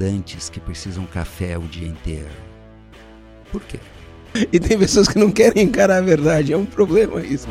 comandantes que precisam café o dia inteiro. Por quê? E tem pessoas que não querem encarar a verdade. É um problema isso.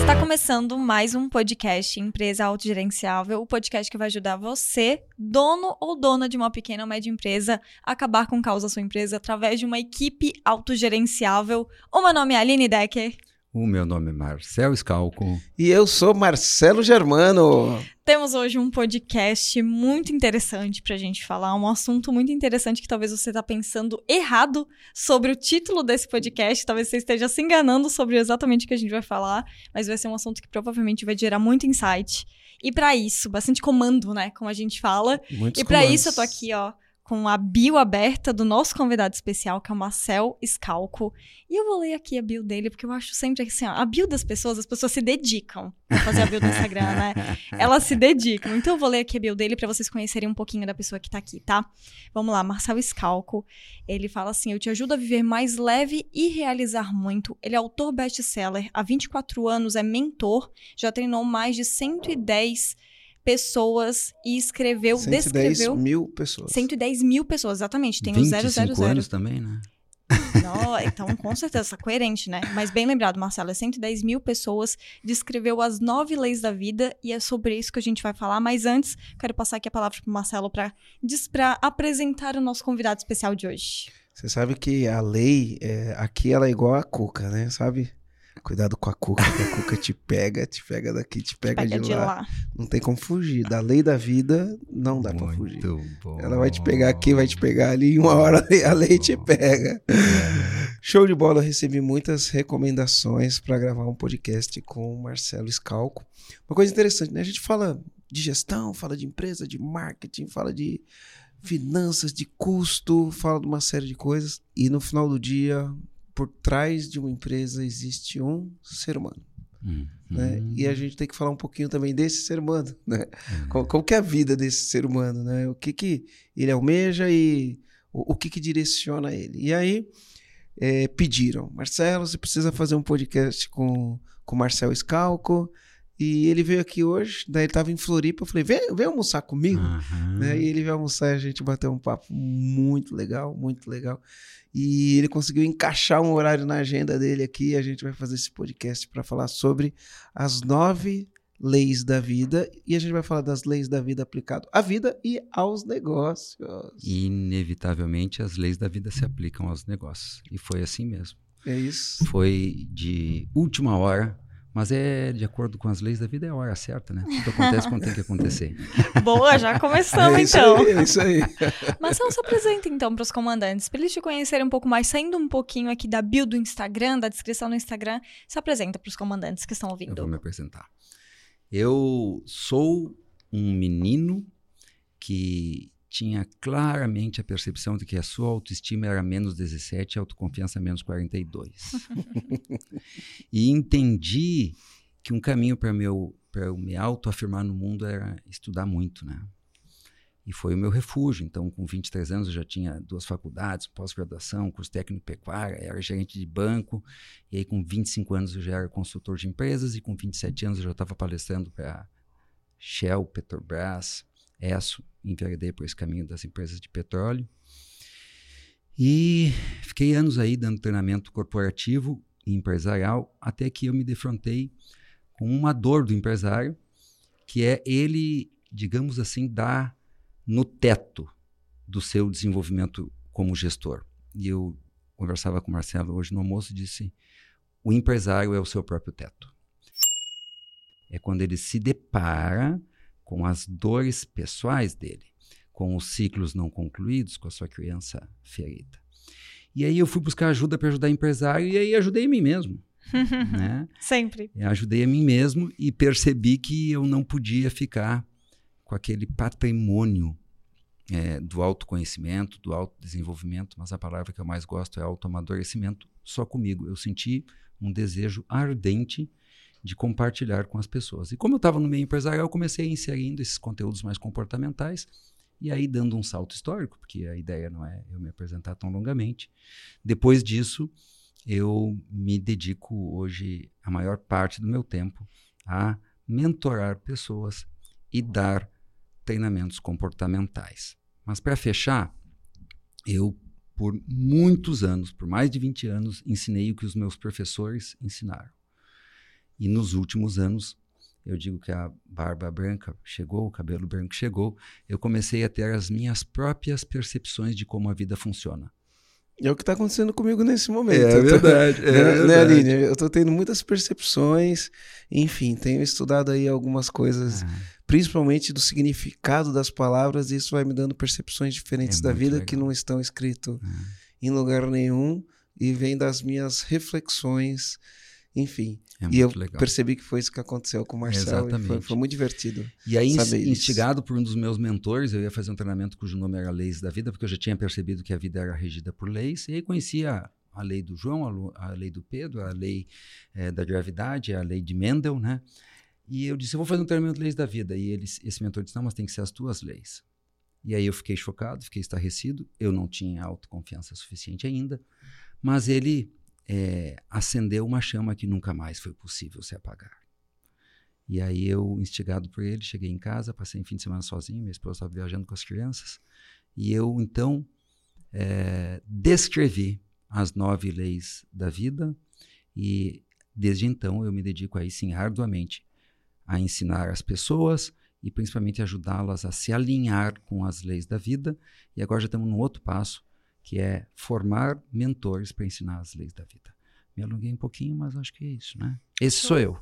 Está começando mais um podcast Empresa Autogerenciável, o podcast que vai ajudar você, dono ou dona de uma pequena ou média empresa, a acabar com o caos da sua empresa através de uma equipe autogerenciável. O meu nome é Aline Decker. O meu nome é Marcel Scalco. E eu sou Marcelo Germano. Temos hoje um podcast muito interessante para a gente falar, um assunto muito interessante que talvez você está pensando errado sobre o título desse podcast, talvez você esteja se enganando sobre exatamente o que a gente vai falar, mas vai ser um assunto que provavelmente vai gerar muito insight. E para isso, bastante comando, né, como a gente fala. Muitos e para isso eu tô aqui, ó, com a bio aberta do nosso convidado especial, que é o Marcel Scalco. E eu vou ler aqui a bio dele, porque eu acho sempre assim, ó, a bio das pessoas, as pessoas se dedicam a fazer a bio do Instagram, né? Elas se dedicam. Então eu vou ler aqui a bio dele para vocês conhecerem um pouquinho da pessoa que tá aqui, tá? Vamos lá, Marcel Scalco. Ele fala assim: "Eu te ajudo a viver mais leve e realizar muito". Ele é autor best-seller, há 24 anos é mentor, já treinou mais de 110 pessoas e escreveu, 110 descreveu mil pessoas. 110 mil pessoas, exatamente. Tem o 25 000. anos também, né? Não, então, com certeza, tá coerente, né? Mas bem lembrado, Marcelo, é 110 mil pessoas, descreveu as nove leis da vida e é sobre isso que a gente vai falar. Mas antes, quero passar aqui a palavra pro Marcelo para apresentar o nosso convidado especial de hoje. Você sabe que a lei, é, aqui ela é igual a cuca, né? Sabe? Cuidado com a cuca, que a cuca te pega, te pega daqui, te pega, Pega de, lá. Não tem como fugir. Da lei da vida, não dá pra fugir. Bom. Ela vai te pegar aqui, vai te pegar ali, e uma hora a lei- te pega. Show de bola, eu recebi muitas recomendações para gravar um podcast com o Marcelo Scalco. Uma coisa interessante, né? A gente fala de gestão, fala de empresa, de marketing, fala de finanças, de custo, fala de uma série de coisas. E no final do dia, por trás de uma empresa existe um ser humano. Hum, Né? hum. E a gente tem que falar um pouquinho também desse ser humano, né? Hum. Qual, qual que é a vida desse ser humano, né? O que que ele almeja e o, o que que direciona ele. E aí eh, pediram, Marcelo, você precisa fazer um podcast com com o Marcel Scalco. E ele veio aqui hoje, daí ele estava em Floripa, eu falei, vem, vem almoçar comigo. Aham. Né? E ele veio almoçar e a gente bateu um papo muito legal, muito legal. E ele conseguiu encaixar um horário na agenda dele aqui. E a gente vai fazer esse podcast para falar sobre as nove leis da vida. E a gente vai falar das leis da vida aplicado à vida e aos negócios. Inevitavelmente as leis da vida se aplicam aos negócios. E foi assim mesmo. É isso. Foi de última hora, mas é de acordo com as leis da vida, é a hora certa, né? Tudo acontece quando tem que acontecer. Boa, já começamos é isso então. aí, é isso aí. Marcelo, se apresenta então para os comandantes, para eles te conhecerem um pouco mais, saindo um pouquinho aqui da bio do Instagram, da descrição do Instagram, se apresenta para os comandantes que estão Eu ouvindo. vou me apresentar. Eu sou um menino que tinha claramente a percepção de que a sua autoestima era menos 17 e a autoconfiança menos 42. e entendi que um caminho para meu para eu me autoafirmar no mundo era estudar muito, né? E foi o meu refúgio. Então, com 23 anos, eu já tinha duas faculdades, pós-graduação, curso técnico em pecuária, era gerente de banco. E aí, com 25 anos, eu já era consultor de empresas. E com 27 anos, eu já estava palestrando para Shell, Petrobras, ESSO. Enveredei por esse caminho das empresas de petróleo. E fiquei anos aí dando treinamento corporativo e empresarial, até que eu me defrontei com uma dor do empresário, que é ele, digamos assim, dar no teto do seu desenvolvimento como gestor. E eu conversava com o Marcelo hoje no almoço e disse: o empresário é o seu próprio teto. É quando ele se depara com as dores pessoais dele, com os ciclos não concluídos, com a sua criança ferida. E aí eu fui buscar ajuda para ajudar empresário e aí ajudei a mim mesmo. né? Sempre. Eu ajudei a mim mesmo e percebi que eu não podia ficar com aquele patrimônio é, do autoconhecimento, do autodesenvolvimento, mas a palavra que eu mais gosto é autoamadurecimento, só comigo. Eu senti um desejo ardente de compartilhar com as pessoas. E como eu estava no meio empresarial, eu comecei inserindo esses conteúdos mais comportamentais e aí dando um salto histórico, porque a ideia não é eu me apresentar tão longamente. Depois disso, eu me dedico hoje a maior parte do meu tempo a mentorar pessoas e dar treinamentos comportamentais. Mas para fechar, eu por muitos anos, por mais de 20 anos, ensinei o que os meus professores ensinaram. E nos últimos anos, eu digo que a barba branca chegou, o cabelo branco chegou, eu comecei a ter as minhas próprias percepções de como a vida funciona. É o que está acontecendo comigo nesse momento. É verdade. É né, né, verdade. Aline? Eu estou tendo muitas percepções, enfim, tenho estudado aí algumas coisas, Ah, principalmente do significado das palavras, e isso vai me dando percepções diferentes É da vida legal. que não estão escritas Ah. em lugar nenhum e vem das minhas reflexões, enfim. é e eu legal. percebi que foi isso que aconteceu com o Marcelo foi, Exatamente. foi muito divertido. E aí, saber ins- isso. instigado por um dos meus mentores, eu ia fazer um treinamento cujo nome era Leis da Vida, porque eu já tinha percebido que a vida era regida por leis, e aí conhecia a lei do João, a, lei do Pedro, a lei eh, da gravidade, a lei de Mendel, né? E eu disse, eu vou fazer um treinamento de leis da vida. E ele, esse mentor disse, não, mas tem que ser as tuas leis. E aí eu fiquei chocado, fiquei estarrecido, eu não tinha autoconfiança suficiente ainda, mas ele eh, acendeu uma chama que nunca mais foi possível se apagar. E aí eu, instigado por ele, cheguei em casa, passei um fim de semana sozinho, minha esposa estava viajando com as crianças, e eu então eh, descrevi as nove leis da vida e desde então eu me dedico aí sim arduamente a ensinar as pessoas e principalmente ajudá-las a se alinhar com as leis da vida. E agora já estamos num outro passo, que é formar mentores para ensinar as leis da vida. Me alonguei um pouquinho, mas acho que é isso, né? Esse sou eu.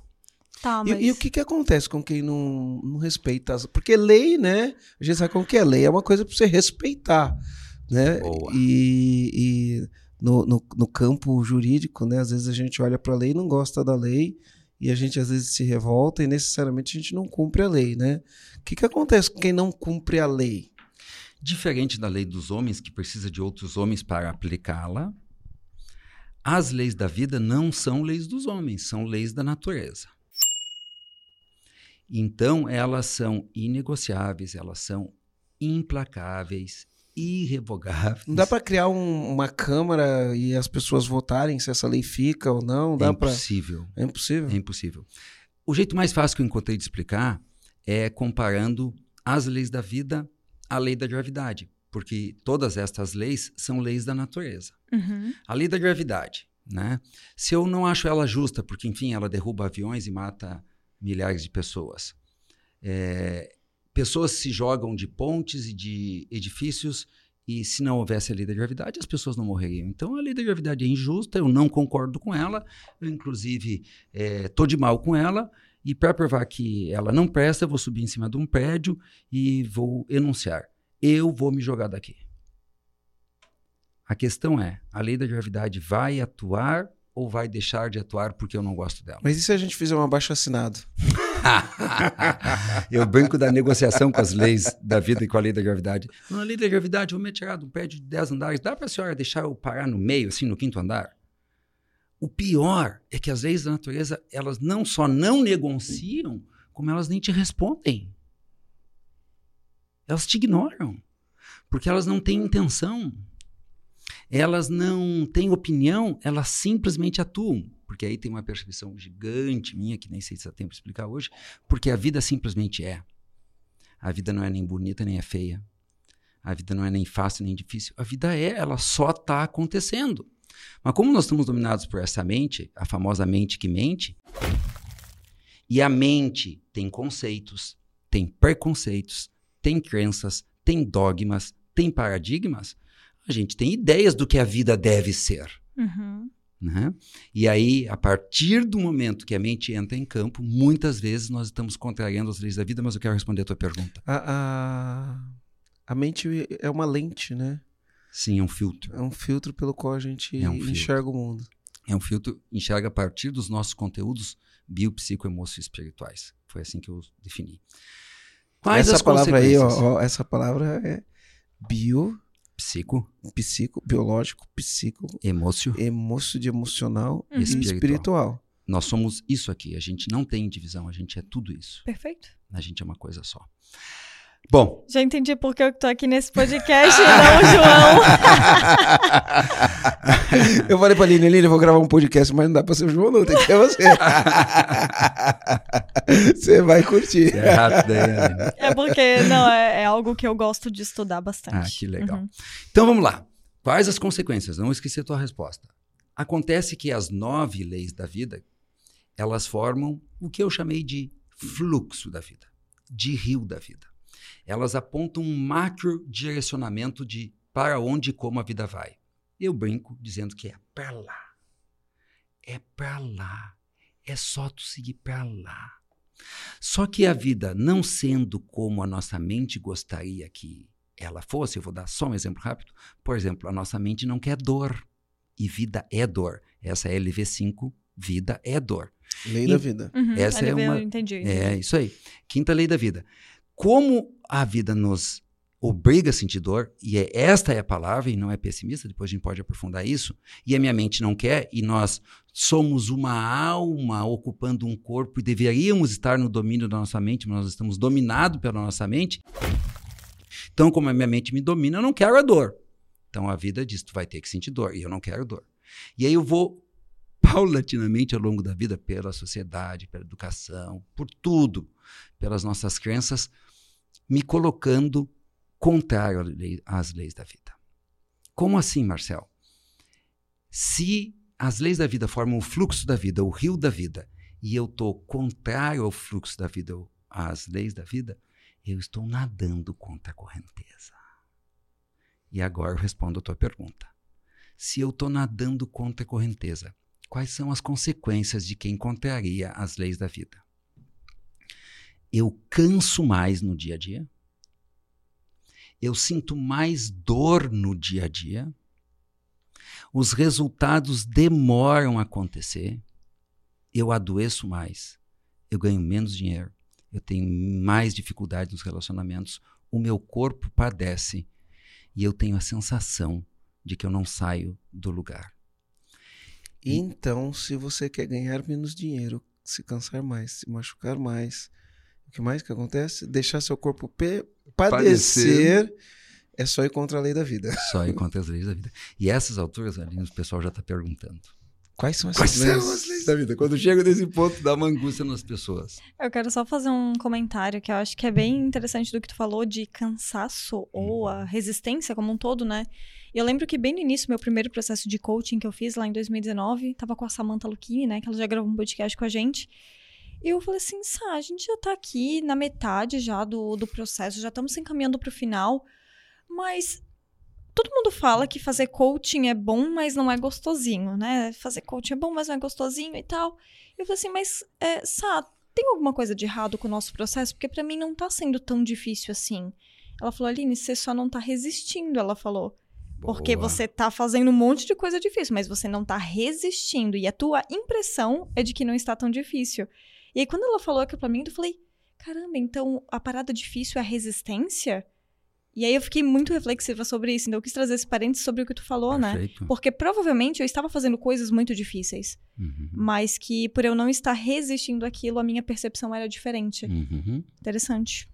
Tá, E- mas... E, o que, que acontece com quem não, não respeita as. Porque lei, né? A gente sabe como que é lei, é uma coisa para você respeitar. Né? Boa. E, e no, no, no campo jurídico, né? Às vezes a gente olha para a lei e não gosta da lei, e a gente às vezes se revolta e necessariamente a gente não cumpre a lei, né? O que, que acontece com quem não cumpre a lei? Diferente da lei dos homens, que precisa de outros homens para aplicá-la, as leis da vida não são leis dos homens, são leis da natureza. Então, elas são inegociáveis, elas são implacáveis, irrevogáveis. Não dá para criar um- uma Câmara e as pessoas votarem se essa lei fica ou não? É Dá para. impossível. É impossível. É impossível. O jeito mais fácil que eu encontrei de explicar é comparando as leis da vida à lei da gravidade, porque todas estas leis são leis da natureza. Uhum. A lei da gravidade, né? Se eu não acho ela justa, porque enfim ela derruba aviões e mata milhares de pessoas, é, pessoas se jogam de pontes e de edifícios e se não houvesse a lei da gravidade as pessoas não morreriam. Então a lei da gravidade é injusta, eu não concordo com ela, eu inclusive estou de mal com ela e para provar que ela não presta, eu vou subir em cima de um prédio e vou enunciar: eu vou me jogar daqui. A questão é: a lei da gravidade vai atuar ou vai deixar de atuar porque eu não gosto dela? Mas e se a gente fizer um abaixo assinado? eu brinco da negociação com as leis da vida e com a lei da gravidade. Na lei da gravidade, eu vou me atirar de um prédio de 10 andares. Dá para a senhora deixar eu parar no meio, assim, no quinto andar? O pior é que as leis da natureza, elas não só não negociam, como elas nem te respondem. Elas te ignoram. Porque elas não têm intenção. Elas não têm opinião, elas simplesmente atuam. Porque aí tem uma percepção gigante minha, que nem sei se dá tempo de explicar hoje, porque a vida simplesmente é. A vida não é nem bonita nem é feia. A vida não é nem fácil nem difícil. A vida é, ela só está acontecendo. Mas como nós estamos dominados por essa mente, a famosa mente que mente, e a mente tem conceitos, tem preconceitos, tem crenças, tem dogmas, tem paradigmas, a gente tem ideias do que a vida deve ser. Uhum. Né? E aí, a partir do momento que a mente entra em campo, muitas vezes nós estamos contrariando as leis da vida, mas eu quero responder a tua pergunta. A, a, a mente é uma lente, né? Sim, é um filtro. É um filtro pelo qual a gente É um enxerga o mundo. É um filtro enxerga a partir dos nossos conteúdos biopsicoemocio-espirituais. Foi assim que eu defini. Quais essa as palavra aí, ó, ó, essa palavra é bio, Psico, psico, biológico, psico, emócio, emoço de emocional Uhum. e Espiritual. espiritual. nós somos isso aqui. A gente não tem divisão, a gente é tudo isso. Perfeito. A gente é uma coisa só. Bom, Já entendi por que eu tô aqui nesse podcast e não o João. Eu falei pra Aline, Aline, eu vou gravar um podcast, mas não dá pra ser o João, não, tem que ser você. você vai curtir. é Aline. É porque, não, é, é algo que eu gosto de estudar bastante. Ah, que legal. Uhum. Então vamos lá. Quais as consequências? Não esqueci a tua resposta. Acontece que as nove leis da vida, elas formam o que eu chamei de fluxo da vida, de rio da vida. Elas apontam um macro direcionamento de para onde e como a vida vai. Eu brinco dizendo que é para lá. É para lá. É só tu seguir para lá. Só que a vida não sendo como a nossa mente gostaria que ela fosse, eu vou dar só um exemplo rápido. Por exemplo, a nossa mente não quer dor. E vida é dor. Essa é LV5, vida é dor. Lei da vida. Uhum, Essa é uma- eu entendi. É isso aí. Quinta lei da vida. Como a vida nos obriga a sentir dor, e é, esta é a palavra, e não é pessimista, depois a gente pode aprofundar isso, e a minha mente não quer, e nós somos uma alma ocupando um corpo e deveríamos estar no domínio da nossa mente, mas nós estamos dominados pela nossa mente. Então, como a minha mente me domina, eu não quero a dor. Então a vida diz: tu vai ter que sentir dor, e eu não quero dor. E aí eu vou paulatinamente ao longo da vida, pela sociedade, pela educação, por tudo, pelas nossas crenças, me colocando contrário às leis da vida. Como assim, Marcel? Se as leis da vida formam o fluxo da vida, o rio da vida, e eu estou contrário ao fluxo da vida, às leis da vida, eu estou nadando contra a correnteza. E agora eu respondo a tua pergunta. Se eu estou nadando contra a correnteza, quais são as consequências de quem contraria as leis da vida? Eu canso mais no dia a dia. Eu sinto mais dor no dia a dia. Os resultados demoram a acontecer. Eu adoeço mais. Eu ganho menos dinheiro. Eu tenho mais dificuldade nos relacionamentos. O meu corpo padece. E eu tenho a sensação de que eu não saio do lugar. Então, se você quer ganhar menos dinheiro, se cansar mais, se machucar mais, o que mais que acontece? Deixar seu corpo pe- padecer, é só ir contra a lei da vida. Só ir contra as leis da vida. E essas alturas, ali, o pessoal já está perguntando. Quais são essas Quais leis? são as leis da vida? Quando chega nesse ponto, dá uma angústia nas pessoas. Eu quero só fazer um comentário que eu acho que é bem interessante do que tu falou de cansaço ou a resistência como um todo, né? E eu lembro que bem no início, meu primeiro processo de coaching que eu fiz lá em 2019, tava com a Samantha Lucchini, né? Que ela já gravou um podcast com a gente. E eu falei assim, Sá, a gente já tá aqui na metade já do, do processo, já estamos se encaminhando pro final, mas todo mundo fala que fazer coaching é bom, mas não é gostosinho, né? Fazer coaching é bom, mas não é gostosinho e tal. Eu falei assim, mas, é, Sá, tem alguma coisa de errado com o nosso processo? Porque pra mim não tá sendo tão difícil assim. Ela falou, Aline, você só não tá resistindo, ela falou. Porque Boa. você tá fazendo um monte de coisa difícil, mas você não tá resistindo. E a tua impressão é de que não está tão difícil. E aí, quando ela falou aquilo pra mim, eu falei, caramba, então a parada difícil é a resistência? E aí eu fiquei muito reflexiva sobre isso. Então eu quis trazer esse parênteses sobre o que tu falou, né? Perfeito. Porque provavelmente eu estava fazendo coisas muito difíceis, Uhum. mas que por eu não estar resistindo àquilo, a minha percepção era diferente. Uhum. Interessante.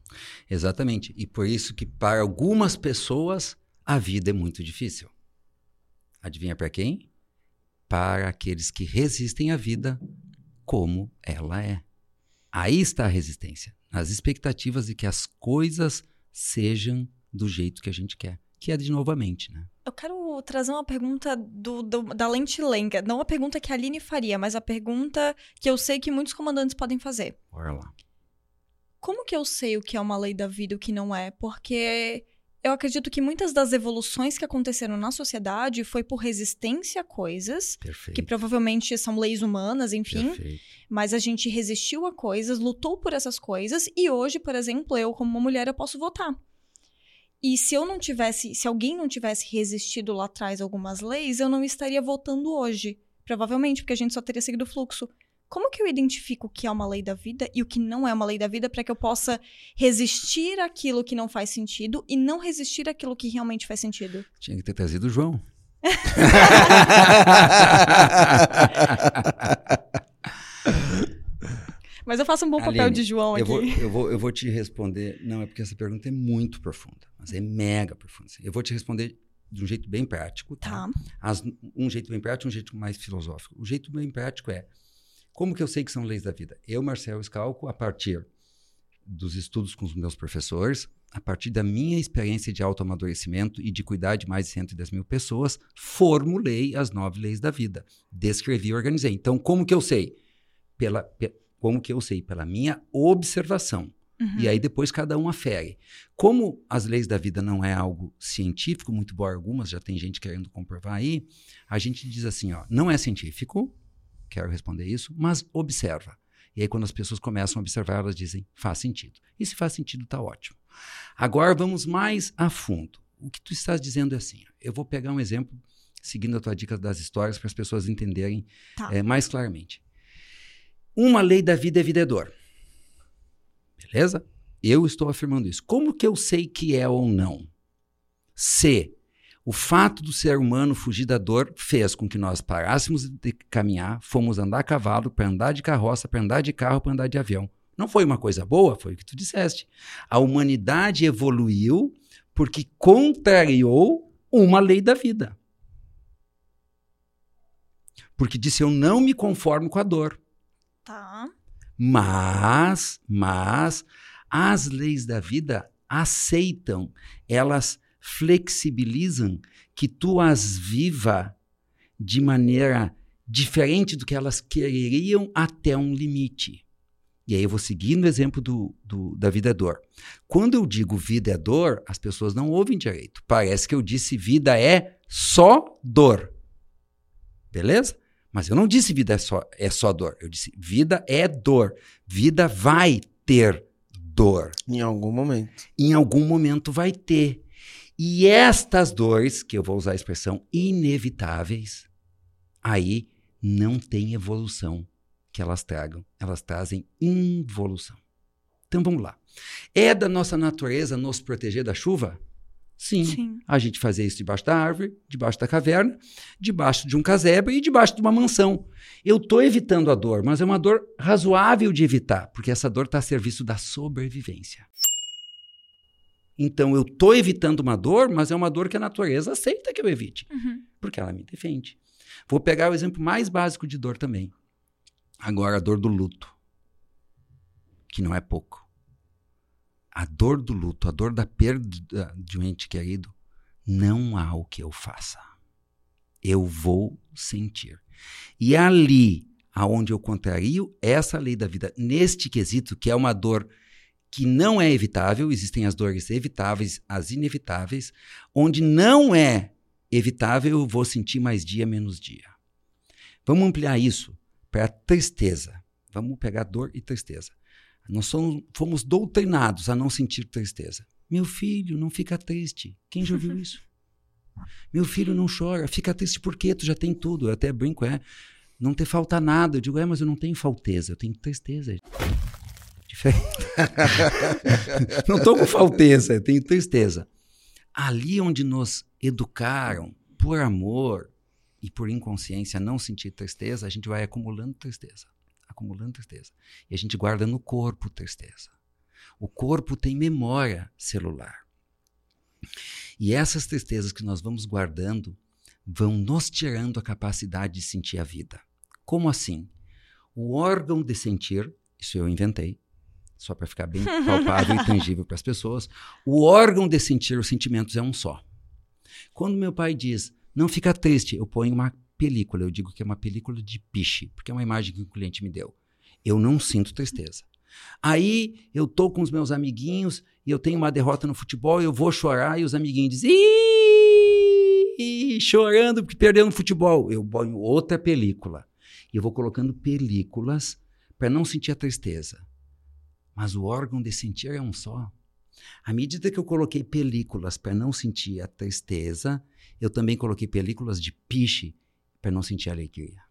Exatamente. E por isso que para algumas pessoas a vida é muito difícil. Adivinha para quem? Para aqueles que resistem à vida como ela é. Aí está a resistência, nas expectativas de que as coisas sejam do jeito que a gente quer, que é de novo a mente, né? Eu quero trazer uma pergunta do, do- da lente lenga. Não a pergunta que a Aline faria, mas a pergunta que eu sei que muitos comandantes podem fazer. Bora lá. Como que eu sei o que é uma lei da vida e o que não é? Porque eu acredito que muitas das evoluções que aconteceram na sociedade foi por resistência a coisas, Perfeito. que provavelmente são leis humanas, enfim. Perfeito. Mas a gente resistiu a coisas, lutou por essas coisas, e hoje, por exemplo, eu, como uma mulher, eu posso votar. E se eu não tivesse, se alguém não tivesse resistido lá atrás a algumas leis, eu não estaria votando hoje. Provavelmente, porque a gente só teria seguido o fluxo. Como que eu identifico o que é uma lei da vida e o que não é uma lei da vida para que eu possa resistir àquilo que não faz sentido e não resistir àquilo que realmente faz sentido? Tinha que ter trazido o João. Mas eu faço um bom papel Aline, de João Eu aqui. vou, eu, vou, eu vou te responder. Não, é porque essa pergunta é muito profunda, mas é mega profunda. Eu vou te responder de um jeito bem prático. Tá? Tá. As- um jeito bem prático e um jeito mais filosófico. O jeito bem prático é: como que eu sei que são leis da vida? Eu, Marcelo Scalco, a partir dos estudos com os meus professores, a partir da minha experiência de autoamadurecimento e de cuidar de mais de 110 mil pessoas, formulei as nove leis da vida. Descrevi e organizei. Então, como que eu sei? Pela, pe- como que eu sei? Pela minha observação. Uhum. E aí depois cada um afere. Como as leis da vida não é algo científico, muito embora algumas já tem gente querendo comprovar aí, a gente diz assim, ó, não é científico, quero responder isso, mas observa. E aí quando as pessoas começam a observar, elas dizem, faz sentido. E se faz sentido, tá ótimo. Agora vamos mais a fundo. O que tu estás dizendo é assim, eu vou pegar um exemplo, seguindo a tua dica das histórias, para as pessoas entenderem Tá. eh, mais claramente. Uma lei da vida é vida é dor. Beleza? Eu estou afirmando isso. Como que eu sei que é ou não? Se o fato do ser humano fugir da dor fez com que nós parássemos de caminhar, fomos andar a cavalo, para andar de carroça, para andar de carro, para andar de avião. Não foi uma coisa boa? Foi o que tu disseste. A humanidade evoluiu porque contrariou uma lei da vida. Porque disse: Eu não me conformo com a dor. Tá. Mas, mas, as leis da vida aceitam, elas flexibilizam que tu as viva de maneira diferente do que elas quereriam até um limite. E aí eu vou seguir no exemplo do, do- da vida é dor. Quando eu digo vida é dor, as pessoas não ouvem direito. Parece que eu disse vida é só dor. Beleza? Mas eu não disse vida é só, é só dor. Eu disse vida é dor. Vida vai ter dor. Em algum momento. Em algum momento vai ter. E estas dores, que eu vou usar a expressão inevitáveis, aí não tem evolução que elas tragam. Elas trazem involução. Então vamos lá. É da nossa natureza nos proteger da chuva? Sim. Sim. A gente fazia isso debaixo da árvore, debaixo da caverna, debaixo de um casebre e debaixo de uma mansão. Eu estou evitando a dor, mas é uma dor razoável de evitar, porque essa dor está a serviço da sobrevivência. Então eu estou evitando uma dor, mas é uma dor que a natureza aceita que eu evite, Uhum. porque ela me defende. Vou pegar o exemplo mais básico de dor também. Agora, a dor do luto, que não é pouco. A dor do luto, a dor da perda de um ente querido, não há o que eu faça. Eu vou sentir. E ali, aonde eu contrario essa lei da vida, neste quesito, que é uma dor que não é evitável, existem as dores evitáveis, as inevitáveis, onde não é evitável, eu vou sentir mais dia menos dia. Vamos ampliar isso para tristeza. Vamos pegar dor e tristeza. Nós somos, fomos doutrinados a não sentir tristeza. Meu filho, não fica triste. Quem já ouviu isso? Meu filho não chora, fica triste por quê? Tu já tem tudo. Eu até brinco, é. Não te falta nada. Eu digo, é, mas eu não tenho falteza, eu tenho tristeza. Diferente. não estou com falteza, tenho tristeza. Ali onde nos educaram por amor e por inconsciência não sentir tristeza, a gente vai acumulando tristeza, acumulando tristeza. E a gente guarda no corpo tristeza. O corpo tem memória celular. E essas tristezas que nós vamos guardando vão nos tirando a capacidade de sentir a vida. Como assim? O órgão de sentir, isso eu inventei, só para ficar bem palpável e tangível para as pessoas, o órgão de sentir os sentimentos é um só. Quando meu pai diz, não fica triste, eu ponho uma película, eu digo que é uma película de piche, porque é uma imagem que o cliente me deu. Eu não sinto tristeza. Aí eu tô com os meus amiguinhos e eu tenho uma derrota no futebol, eu vou chorar e os amiguinhos dizem, Ih, chorando porque perdeu no futebol. Eu ponho outra película. E eu vou colocando películas para não sentir a tristeza. Mas o órgão de sentir é um só. À medida que eu coloquei películas para não sentir a tristeza, eu também coloquei películas de piche para não sentir a alegria.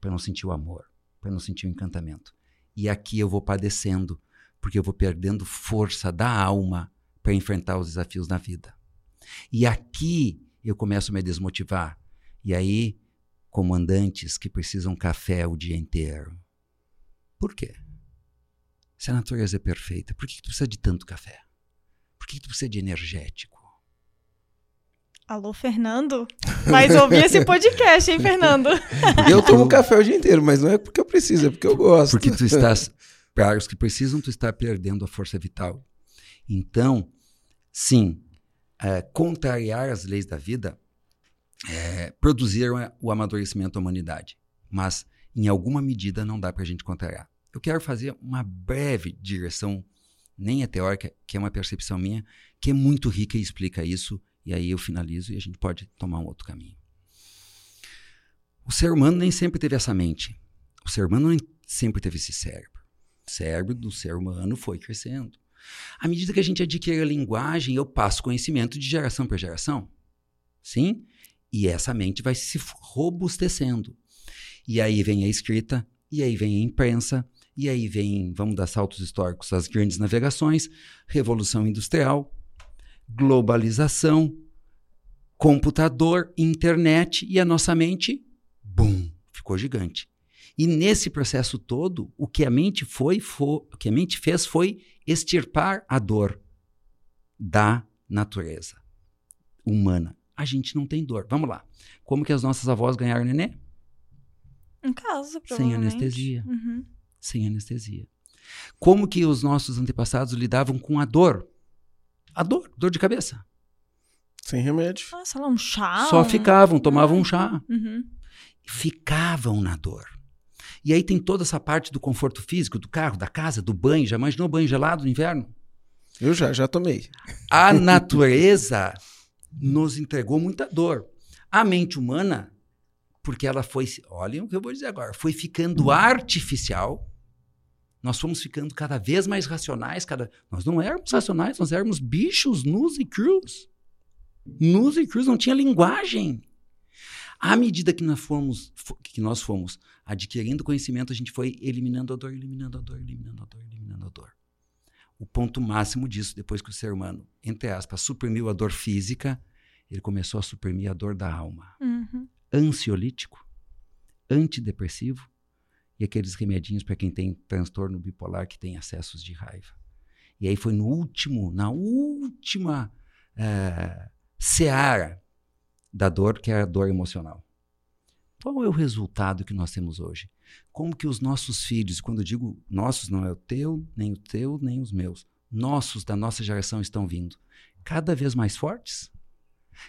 Para não sentir o amor, para não sentir o encantamento. E aqui eu vou padecendo, porque eu vou perdendo força da alma para enfrentar os desafios da vida. E aqui eu começo a me desmotivar. E aí, comandantes que precisam café o dia inteiro, Por quê? Se a natureza é perfeita, por que, que tu precisa de tanto café? Por que, que tu precisa de energético? Alô, Fernando? Mas ouvi esse podcast, hein, Fernando? Eu tomo café o dia inteiro, mas não é porque eu preciso, é porque eu gosto. Porque tu estás, para os que precisam, tu está perdendo a força vital. Então, sim, é, contrariar as leis da vida é, produziram o amadurecimento da humanidade. Mas, em alguma medida, não dá para a gente contrariar. Eu quero fazer uma breve direção, nem é teórica, que é uma percepção minha, que é muito rica e explica isso e aí eu finalizo e a gente pode tomar um outro caminho. O ser humano nem sempre teve essa mente. O ser humano nem sempre teve esse cérebro. O cérebro do ser humano foi crescendo. À medida que a gente adquire a linguagem, eu passo conhecimento de geração para geração. Sim? E essa mente vai se robustecendo. E aí vem a escrita, e aí vem a imprensa, e aí vem, vamos dar saltos históricos, as grandes navegações, revolução industrial, globalização, computador, internet e a nossa mente, bum, ficou gigante. E nesse processo todo, o que a mente foi, foi o que a mente fez foi extirpar a dor da natureza humana. A gente não tem dor. Vamos lá. Como que as nossas avós ganharam nenê? Em casa, Sem anestesia. Uhum. Sem anestesia. Como que os nossos antepassados lidavam com a dor? a dor, dor de cabeça. Sem remédio. Ah, sei lá, um chá. Só ficavam, tomavam um chá. Uhum. Ficavam na dor. E aí tem toda essa parte do conforto físico, do carro, da casa, do banho. Já imaginou banho gelado no inverno? Eu já, já tomei. A natureza nos entregou muita dor. A mente humana, porque ela foi, olhem o que eu vou dizer agora, foi ficando artificial nós fomos ficando cada vez mais racionais. Cada... Nós não éramos racionais, nós éramos bichos nus e crus. Nus e crus, não tinha linguagem. À medida que nós fomos, que nós fomos adquirindo conhecimento, a gente foi eliminando a dor, eliminando a dor, eliminando a dor, eliminando a dor. O ponto máximo disso, depois que o ser humano, entre aspas, suprimiu a dor física, ele começou a suprimir a dor da alma. Uhum. Ansiolítico, antidepressivo, e aqueles remedinhos para quem tem transtorno bipolar que tem acessos de raiva. E aí foi no último, na última é, seara da dor, que é a dor emocional. Qual é o resultado que nós temos hoje? Como que os nossos filhos, quando eu digo nossos, não é o teu, nem o teu, nem os meus, nossos da nossa geração estão vindo cada vez mais fortes,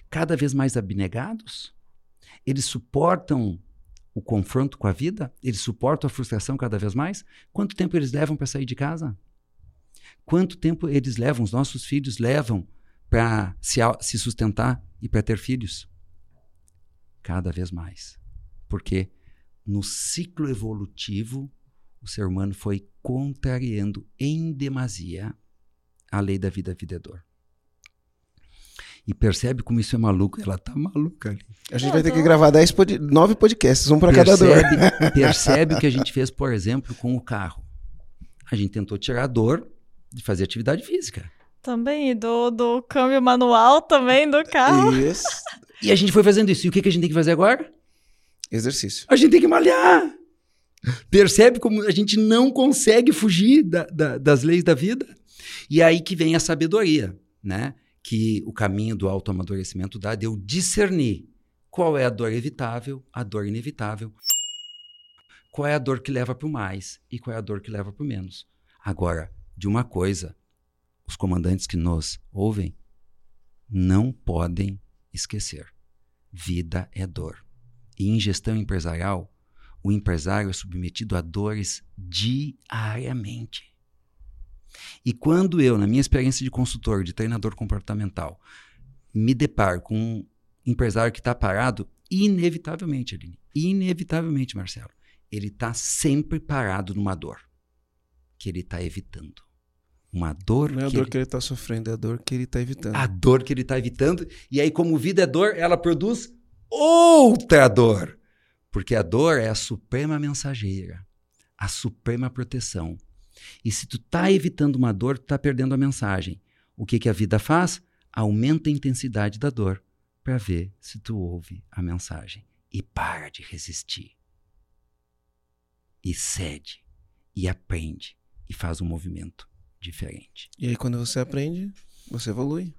cada vez mais abnegados, eles suportam o confronto com a vida? Eles suportam a frustração cada vez mais? Quanto tempo eles levam para sair de casa? Quanto tempo eles levam, os nossos filhos levam para se, se sustentar e para ter filhos? Cada vez mais. Porque no ciclo evolutivo, o ser humano foi contrariando em demasia a lei da vida, vida e dor e percebe como isso é maluco. Ela tá maluca ali. A gente vai ter que gravar dez pod... nove podcasts, um para cada dor. percebe o que a gente fez, por exemplo, com o carro. A gente tentou tirar a dor de fazer atividade física. Também, do, do câmbio manual também do carro. Isso. E a gente foi fazendo isso. E o que, que a gente tem que fazer agora? Exercício. A gente tem que malhar. Percebe como a gente não consegue fugir da, da, das leis da vida? E aí que vem a sabedoria, né? Que o caminho do autoamadurecimento dá de eu discernir qual é a dor evitável, a dor inevitável, qual é a dor que leva para o mais e qual é a dor que leva para o menos. Agora, de uma coisa, os comandantes que nos ouvem não podem esquecer: vida é dor. E em gestão empresarial, o empresário é submetido a dores diariamente. E quando eu, na minha experiência de consultor, de treinador comportamental, me deparo com um empresário que está parado, inevitavelmente, Aline, inevitavelmente, Marcelo, ele está sempre parado numa dor que ele está evitando. Uma dor. Não é a que dor ele... que ele está sofrendo, é a dor que ele está evitando. A dor que ele está evitando. E aí, como vida é dor, ela produz outra dor. Porque a dor é a suprema mensageira, a suprema proteção, e se tu tá evitando uma dor, tu tá perdendo a mensagem. O que que a vida faz? Aumenta a intensidade da dor para ver se tu ouve a mensagem e para de resistir. E cede e aprende e faz um movimento diferente. E aí, quando você aprende, você evolui.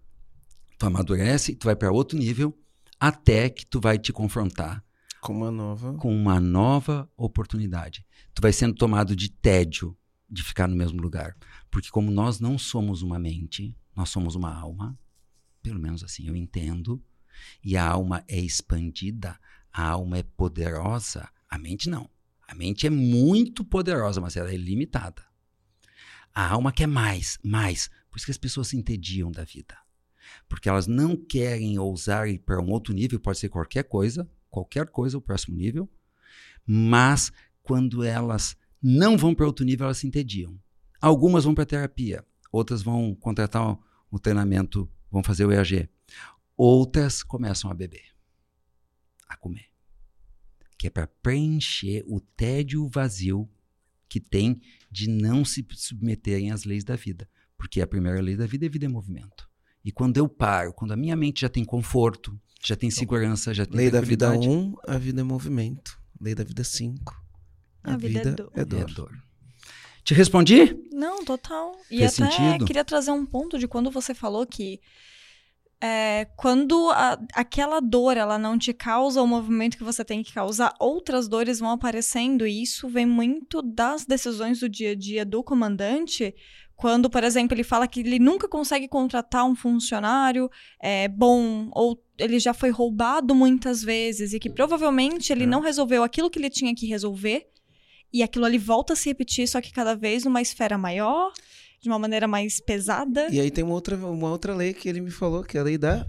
Tu amadurece, tu vai para outro nível, até que tu vai te confrontar Com uma nova. com uma nova oportunidade. Tu vai sendo tomado de tédio de ficar no mesmo lugar. Porque como nós não somos uma mente, nós somos uma alma, pelo menos assim eu entendo, e a alma é expandida, a alma é poderosa, a mente não. A mente é muito poderosa, mas ela é limitada. A alma quer mais, mais. Por isso que as pessoas se entediam da vida. Porque elas não querem ousar ir para um outro nível, pode ser qualquer coisa, qualquer coisa, o próximo nível, mas quando elas não vão para outro nível, elas se entediam. Algumas vão para terapia, outras vão contratar um, um treinamento, vão fazer o EAG. Outras começam a beber, a comer, que é para preencher o tédio vazio que tem de não se submeterem às leis da vida, porque a primeira lei da vida é vida em movimento. E quando eu paro, quando a minha mente já tem conforto, já tem segurança, já tem Lei da vida tranquilidade, 1, a vida é movimento. Lei da vida 5, a, A vida é vida, dor. é é dor. dor. Te respondi? Não, total. E Fez até sentido? queria trazer um ponto de quando você falou que é, quando a- aquela dor ela não te causa o movimento que você tem que causar, outras dores vão aparecendo e isso vem muito das decisões do dia a dia do comandante. Quando, por exemplo, ele fala que ele nunca consegue contratar um funcionário é, bom ou ele já foi roubado muitas vezes e que provavelmente ele É. não resolveu aquilo que ele tinha que resolver e aquilo ali volta a se repetir, só que cada vez numa esfera maior, de uma maneira mais pesada. E aí tem uma outra, uma outra lei que ele me falou, que é a lei da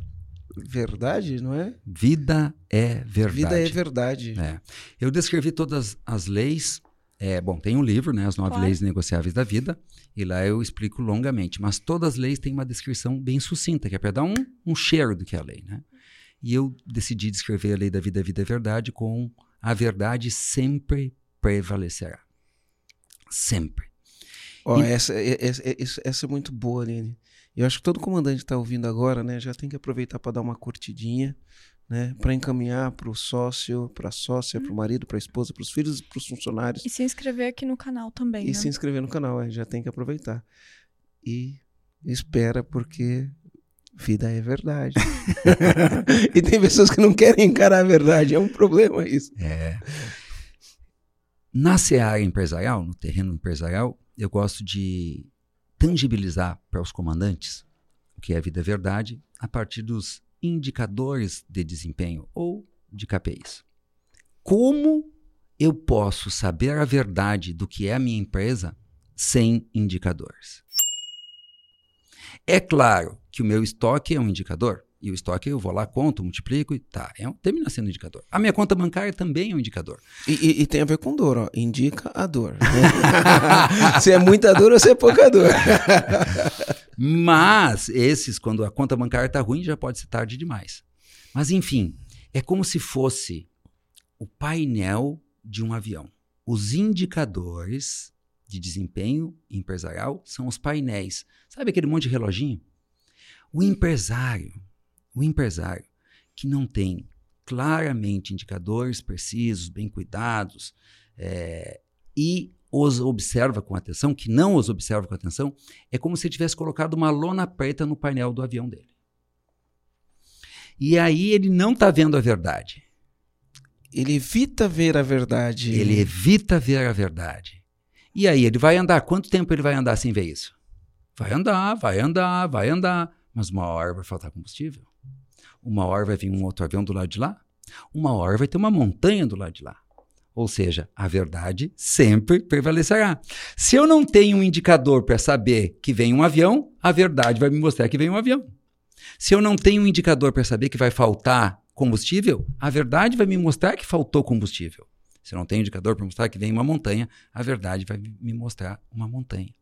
verdade, não é? Vida é verdade. Vida é verdade. É. Eu descrevi todas as leis. É, bom, tem um livro, né? As nove Claro. leis negociáveis da vida. E lá eu explico longamente. Mas todas as leis têm uma descrição bem sucinta, que é para dar um, um cheiro do que é a lei, né? E eu decidi descrever a lei da vida, a vida é verdade, com a verdade sempre prevalecerá. Sempre. Ó, E- essa, essa, essa é muito boa, Aline. Eu acho que todo comandante que está ouvindo agora, né, já tem que aproveitar para dar uma curtidinha, né, para encaminhar para o sócio, para a sócia, para o marido, para a esposa, para os filhos, para os funcionários E se inscrever aqui no canal também, e né? se inscrever no canal. é, já tem que aproveitar. E espera, porque vida é verdade. e tem pessoas que não querem encarar a verdade. É um problema isso. É. Na seara empresarial, no terreno empresarial, eu gosto de tangibilizar para os comandantes o que é a vida verdade a partir dos indicadores de desempenho ou de KPIs. Como eu posso saber a verdade do que é a minha empresa sem indicadores? É claro que o meu estoque é um indicador. E o estoque eu vou lá, conto, multiplico e tá. É um, termina sendo um indicador. A minha conta bancária também é um indicador. E, e- e tem a ver com dor, ó. Indica a dor. né? se é muita dor ou se é pouca dor. Mas esses, quando a conta bancária está ruim, já pode ser tarde demais. Mas enfim, é como se fosse o painel de um avião. Os indicadores de desempenho empresarial são os painéis. Sabe aquele monte de reloginho? O empresário, o empresário que não tem claramente indicadores precisos, bem cuidados, é, e os observa com atenção, que não os observa com atenção, é como se tivesse colocado uma lona preta no painel do avião dele. E aí ele não está vendo a verdade. Ele evita ver a verdade. Ele evita ver a verdade. E aí ele vai andar. Quanto tempo ele vai andar sem ver isso? Vai andar, vai andar, vai andar. Mas uma hora vai faltar combustível. Uma hora vai vir um outro avião do lado de lá. Uma hora vai ter uma montanha do lado de lá. Ou seja, a verdade sempre prevalecerá. Se eu não tenho um indicador para saber que vem um avião, a verdade vai me mostrar que vem um avião. Se eu não tenho um indicador para saber que vai faltar combustível, a verdade vai me mostrar que faltou combustível. Se eu não tenho indicador para mostrar que vem uma montanha, a verdade vai me mostrar uma montanha.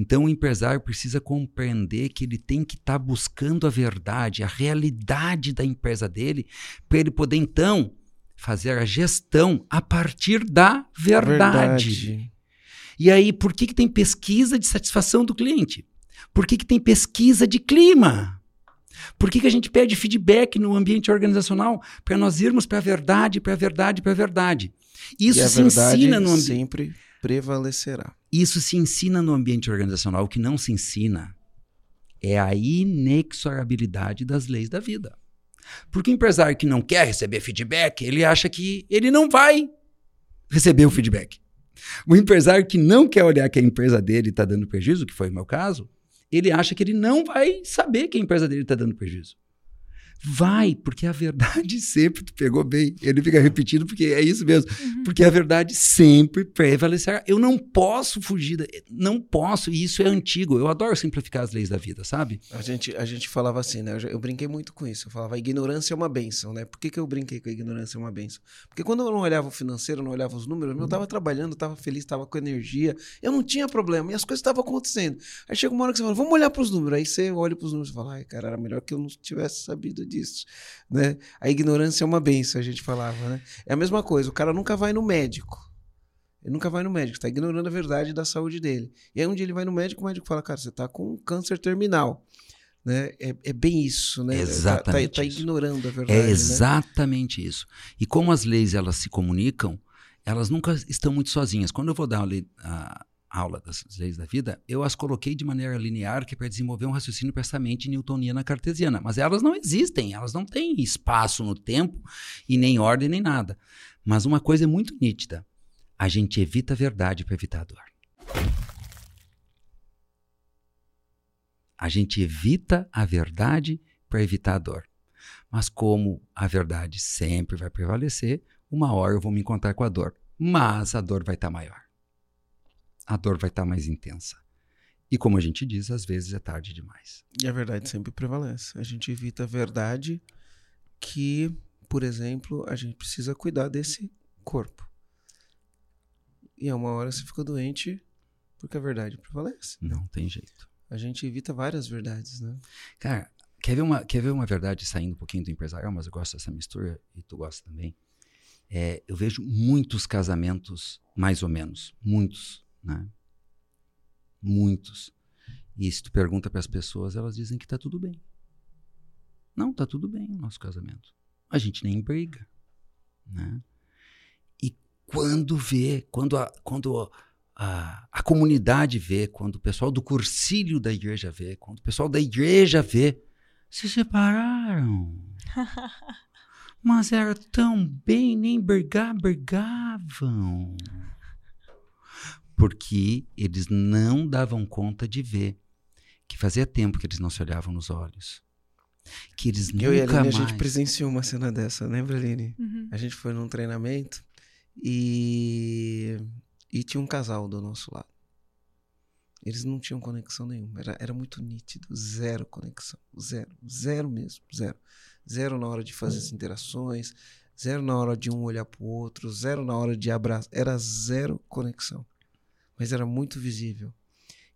Então o empresário precisa compreender que ele tem que estar tá buscando a verdade, a realidade da empresa dele, para ele poder então fazer a gestão a partir da verdade. Verdade. E aí, por que, que tem pesquisa de satisfação do cliente? Por que, que tem pesquisa de clima? Por que, que a gente pede feedback no ambiente organizacional? Para nós irmos para a verdade, para a verdade, para a verdade. Isso e a se verdade ensina no ambiente. sempre prevalecerá. Isso se ensina no ambiente organizacional. O que não se ensina é a inexorabilidade das leis da vida. Porque o empresário que não quer receber feedback, ele acha que ele não vai receber o feedback. O empresário que não quer olhar que a empresa dele está dando prejuízo, que foi o meu caso, ele acha que ele não vai saber que a empresa dele está dando prejuízo. Vai, porque a verdade sempre, tu pegou bem, ele fica repetindo porque é isso mesmo, uhum. porque a verdade sempre prevalecerá. Eu não posso fugir, da, não posso, e isso é antigo, eu adoro simplificar as leis da vida, sabe? A gente, a gente falava assim, né, eu, eu brinquei muito com isso, eu falava, a ignorância é uma benção, né? Por que, que eu brinquei com a ignorância é uma benção? Porque quando eu não olhava o financeiro, não olhava os números, eu estava trabalhando, estava feliz, estava com energia, eu não tinha problema, e as coisas estavam acontecendo. Aí chega uma hora que você fala, vamos olhar para os números, aí você olha para os números e fala, ai cara, era melhor que eu não tivesse sabido disso, né? A ignorância é uma benção, a gente falava, né? É a mesma coisa, o cara nunca vai no médico. Ele nunca vai no médico, está ignorando a verdade da saúde dele. E aí um dia ele vai no médico, o médico fala, cara, você está com câncer terminal. Né? É, é bem isso, né? Exatamente. Está tá, tá ignorando a verdade. É exatamente né? isso. E como as leis elas se comunicam, elas nunca estão muito sozinhas. Quando eu vou dar a, aula das leis da vida, eu as coloquei de maneira linear, que é para desenvolver um raciocínio para essa mente newtoniana cartesiana. Mas elas não existem, elas não têm espaço no tempo e nem ordem nem nada. Mas uma coisa é muito nítida: a gente evita a verdade para evitar a dor. A gente evita a verdade para evitar a dor. Mas como a verdade sempre vai prevalecer, uma hora eu vou me encontrar com a dor. Mas a dor vai estar tá maior a dor vai estar tá mais intensa. E como a gente diz, às vezes é tarde demais. E a verdade sempre prevalece. A gente evita a verdade que, por exemplo, a gente precisa cuidar desse corpo. E a uma hora você fica doente porque a verdade prevalece. Não tem jeito. A gente evita várias verdades, né? Cara, quer ver uma, quer ver uma verdade saindo um pouquinho do empresarial, mas eu gosto dessa mistura e tu gosta também. É, eu vejo muitos casamentos, mais ou menos, muitos, né? Muitos. E se tu pergunta para as pessoas, elas dizem que está tudo bem. Não, está tudo bem o nosso casamento. A gente nem briga, né? E quando vê, quando a, quando a, a comunidade vê, quando o pessoal do cursílio da igreja vê, quando o pessoal da igreja vê, se separaram. Mas era tão bem, nem brigar, brigavam porque eles não davam conta de ver que fazia tempo que eles não se olhavam nos olhos. Que eles Eu nunca e a Aline, mais... a gente presenciou uma cena dessa, lembra, Aline? Uhum. A gente foi num treinamento e, e tinha um casal do nosso lado. Eles não tinham conexão nenhuma. Era, era muito nítido. Zero conexão. Zero. Zero mesmo. Zero. Zero na hora de fazer as interações. Zero na hora de um olhar pro outro. Zero na hora de abraçar. Era zero conexão mas era muito visível.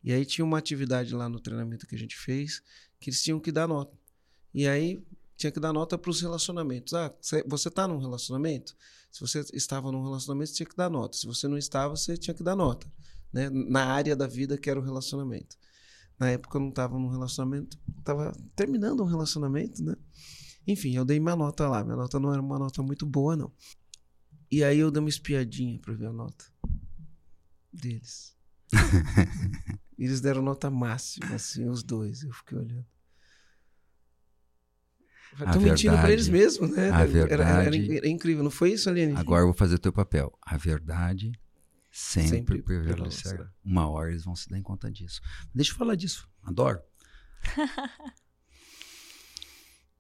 E aí tinha uma atividade lá no treinamento que a gente fez que eles tinham que dar nota. E aí tinha que dar nota para os relacionamentos. Ah, você está num relacionamento? Se você estava num relacionamento, você tinha que dar nota. Se você não estava, você tinha que dar nota. Né? Na área da vida que era o relacionamento. Na época eu não estava num relacionamento, estava terminando um relacionamento, né? Enfim, eu dei minha nota lá. Minha nota não era uma nota muito boa, não. E aí eu dei uma espiadinha para ver a nota deles. Eles deram nota máxima, assim, os dois. Eu fiquei olhando. Estão mentindo para eles mesmos, né? A verdade, era, era, era, incrível, não foi isso, Aline? Agora eu vou fazer o teu papel. A verdade sempre, sempre prevalecerá. Uma hora eles vão se dar conta disso. Deixa eu falar disso. Adoro.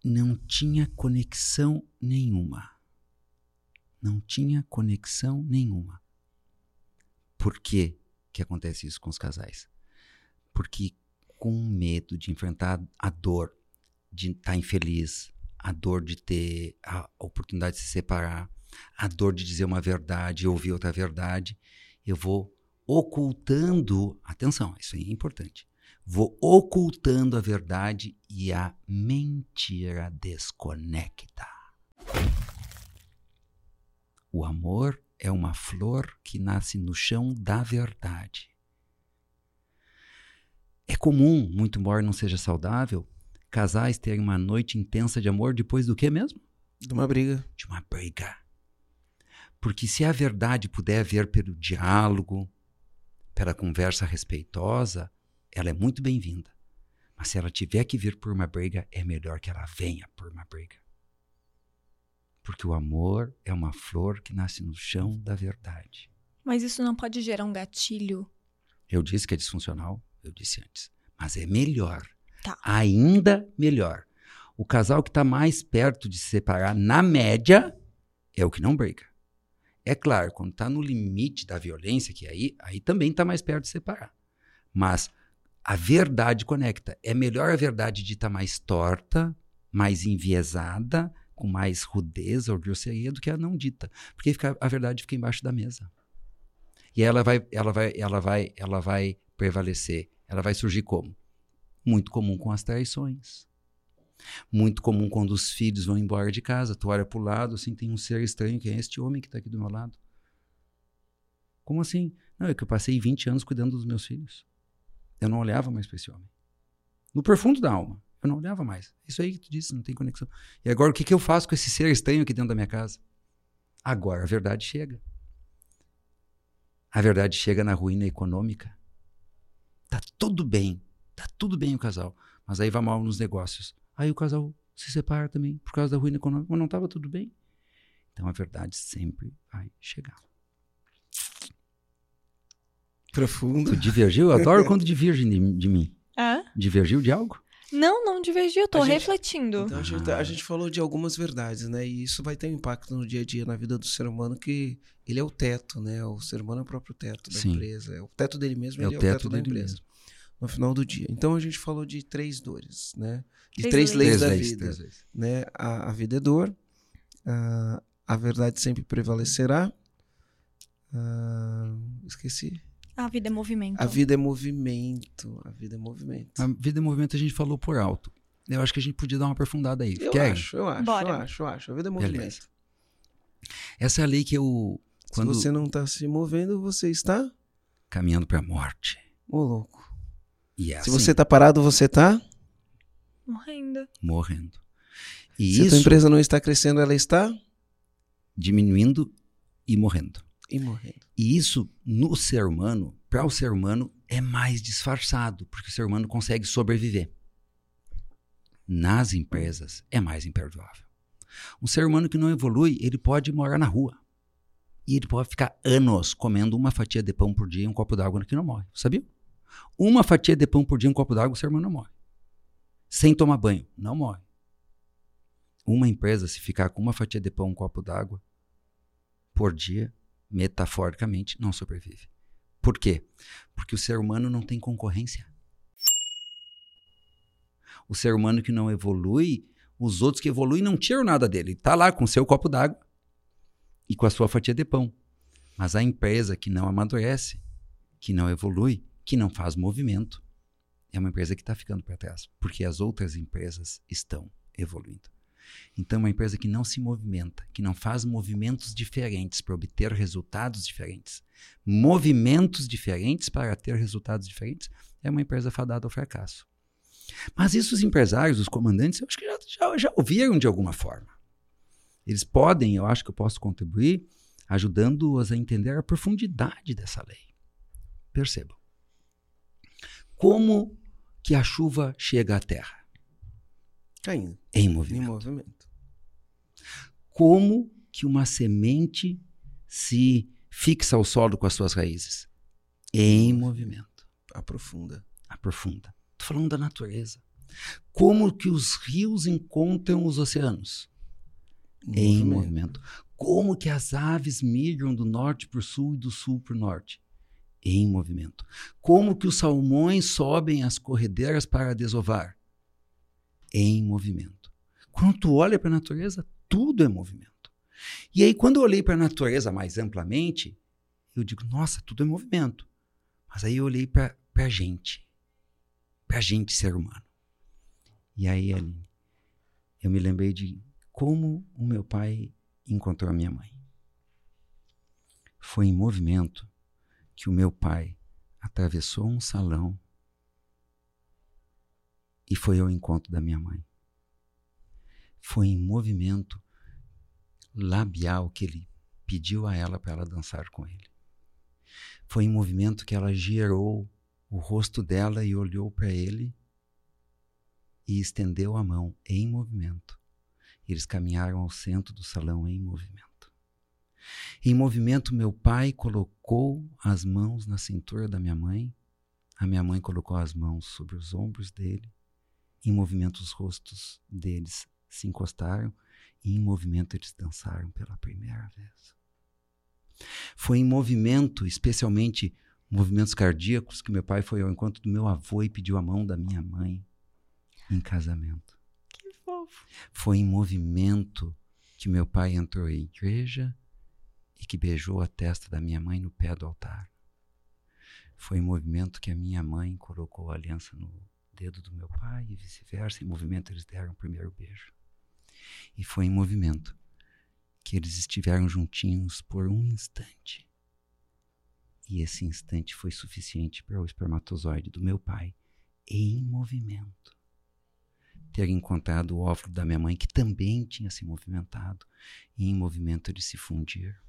não tinha conexão nenhuma. Não tinha conexão nenhuma. Por que, que acontece isso com os casais? Porque com medo de enfrentar a dor de estar tá infeliz, a dor de ter a oportunidade de se separar, a dor de dizer uma verdade ouvir outra verdade, eu vou ocultando, atenção, isso é importante. Vou ocultando a verdade e a mentira desconecta. O amor é uma flor que nasce no chão da verdade. É comum, muito embora não seja saudável, casais terem uma noite intensa de amor depois do que mesmo? De uma briga. De uma briga. Porque se a verdade puder vir pelo diálogo, pela conversa respeitosa, ela é muito bem-vinda. Mas se ela tiver que vir por uma briga, é melhor que ela venha por uma briga. Porque o amor é uma flor que nasce no chão da verdade. Mas isso não pode gerar um gatilho. Eu disse que é disfuncional, eu disse antes. Mas é melhor. Tá. Ainda melhor. O casal que está mais perto de se separar, na média, é o que não briga. É claro, quando está no limite da violência, que aí, aí também está mais perto de separar. Mas a verdade conecta. É melhor a verdade dita mais torta, mais enviesada, com mais rudeza ou grosseria do que a não dita, porque fica, a verdade fica embaixo da mesa. E ela vai, ela vai, ela vai, ela vai prevalecer. Ela vai surgir como? Muito comum com as traições. Muito comum quando os filhos vão embora de casa. Tu olha para o lado, assim, tem um ser estranho, que é este homem que está aqui do meu lado. Como assim? Não, é que eu passei 20 anos cuidando dos meus filhos. Eu não olhava mais para esse homem. No profundo da alma. Eu não olhava mais. Isso aí que tu disse, não tem conexão. E agora o que, que eu faço com esse ser estranho aqui dentro da minha casa? Agora a verdade chega. A verdade chega na ruína econômica. Tá tudo bem. Tá tudo bem o casal. Mas aí vai mal nos negócios. Aí o casal se separa também por causa da ruína econômica. Mas não estava tudo bem. Então a verdade sempre vai chegar. Profundo. Tu divergiu? Eu adoro quando divergem de, de mim. É? Divergiu de algo? Não, não divergi, eu tô A gente- refletindo. Então a gente, a gente falou de algumas verdades, né? E isso vai ter um impacto no dia a dia, na vida do ser humano, que ele é o teto, né? O ser humano é o próprio teto da Sim. empresa. É o teto dele mesmo, É o ele é o teto teto da empresa. mesmo. No final do dia. Então a gente falou de três dores, né? De Três três, leis. leis, da leis, vida. três leis. né? A, a vida é dor, a, a verdade sempre prevalecerá. Ah, esqueci. A vida é movimento. A vida é movimento. A vida é movimento. A vida em movimento a gente falou por alto. Eu acho que a gente podia dar uma aprofundada aí. Eu Quer? acho, eu acho, Bora. eu acho, eu acho. A vida é Beleza. movimento. Essa é a lei que eu, quando Se você não está se movendo, você está caminhando para a morte. ô louco. E é Se assim, você está parado, você está. Morrendo. morrendo. E Se a isso tua empresa não está crescendo, ela está diminuindo e morrendo. E morrendo. E isso no ser humano, para o ser humano, é mais disfarçado, porque o ser humano consegue sobreviver. Nas empresas é mais imperdoável. Um ser humano que não evolui, ele pode morar na rua. E ele pode ficar anos comendo uma fatia de pão por dia e um copo d'água que não morre. Sabia? Uma fatia de pão por dia e um copo d'água, o ser humano não morre. Sem tomar banho, não morre. Uma empresa, se ficar com uma fatia de pão e um copo d'água por dia, metaforicamente, não sobrevive. Por quê? Porque o ser humano não tem concorrência. O ser humano que não evolui, os outros que evoluem não tiram nada dele. Ele está lá com seu copo d'água e com a sua fatia de pão. Mas a empresa que não amadurece, que não evolui, que não faz movimento, é uma empresa que está ficando para trás, porque as outras empresas estão evoluindo. Então, uma empresa que não se movimenta, que não faz movimentos diferentes para obter resultados diferentes, movimentos diferentes para ter resultados diferentes, é uma empresa fadada ao fracasso. Mas isso os empresários, os comandantes, eu acho que já, já, já ouviram de alguma forma. Eles podem, eu acho que eu posso contribuir, ajudando-os a entender a profundidade dessa lei. Percebam. Como que a chuva chega à terra? Caindo. Em Em movimento. movimento. Como que uma semente se fixa ao solo com as suas raízes? Em movimento. Aprofunda. Aprofunda. Estou falando da natureza. Como que os rios encontram os oceanos? Em movimento. Como que as aves migram do norte para o sul e do sul para o norte? Em movimento. Como que os salmões sobem as corredeiras para desovar? Em movimento. Quando tu olha para a natureza, tudo é movimento. E aí, quando eu olhei para a natureza mais amplamente, eu digo, nossa, tudo é movimento. Mas aí eu olhei para a gente, para a gente ser humano. E aí, Aline, eu me lembrei de como o meu pai encontrou a minha mãe. Foi em movimento que o meu pai atravessou um salão e foi ao encontro da minha mãe. Foi em movimento labial que ele pediu a ela para ela dançar com ele. Foi em movimento que ela girou o rosto dela e olhou para ele e estendeu a mão em movimento. Eles caminharam ao centro do salão em movimento. Em movimento, meu pai colocou as mãos na cintura da minha mãe, a minha mãe colocou as mãos sobre os ombros dele. Em movimento, os rostos deles se encostaram e em movimento eles dançaram pela primeira vez. Foi em movimento, especialmente movimentos cardíacos, que meu pai foi ao encontro do meu avô e pediu a mão da minha mãe em casamento. Que fofo. Foi em movimento que meu pai entrou em igreja e que beijou a testa da minha mãe no pé do altar. Foi em movimento que a minha mãe colocou a aliança no dedo do meu pai e vice-versa. Em movimento eles deram o primeiro beijo. E foi em movimento que eles estiveram juntinhos por um instante. E esse instante foi suficiente para o espermatozoide do meu pai, em movimento, ter encontrado o óvulo da minha mãe, que também tinha se movimentado, e em movimento de se fundir.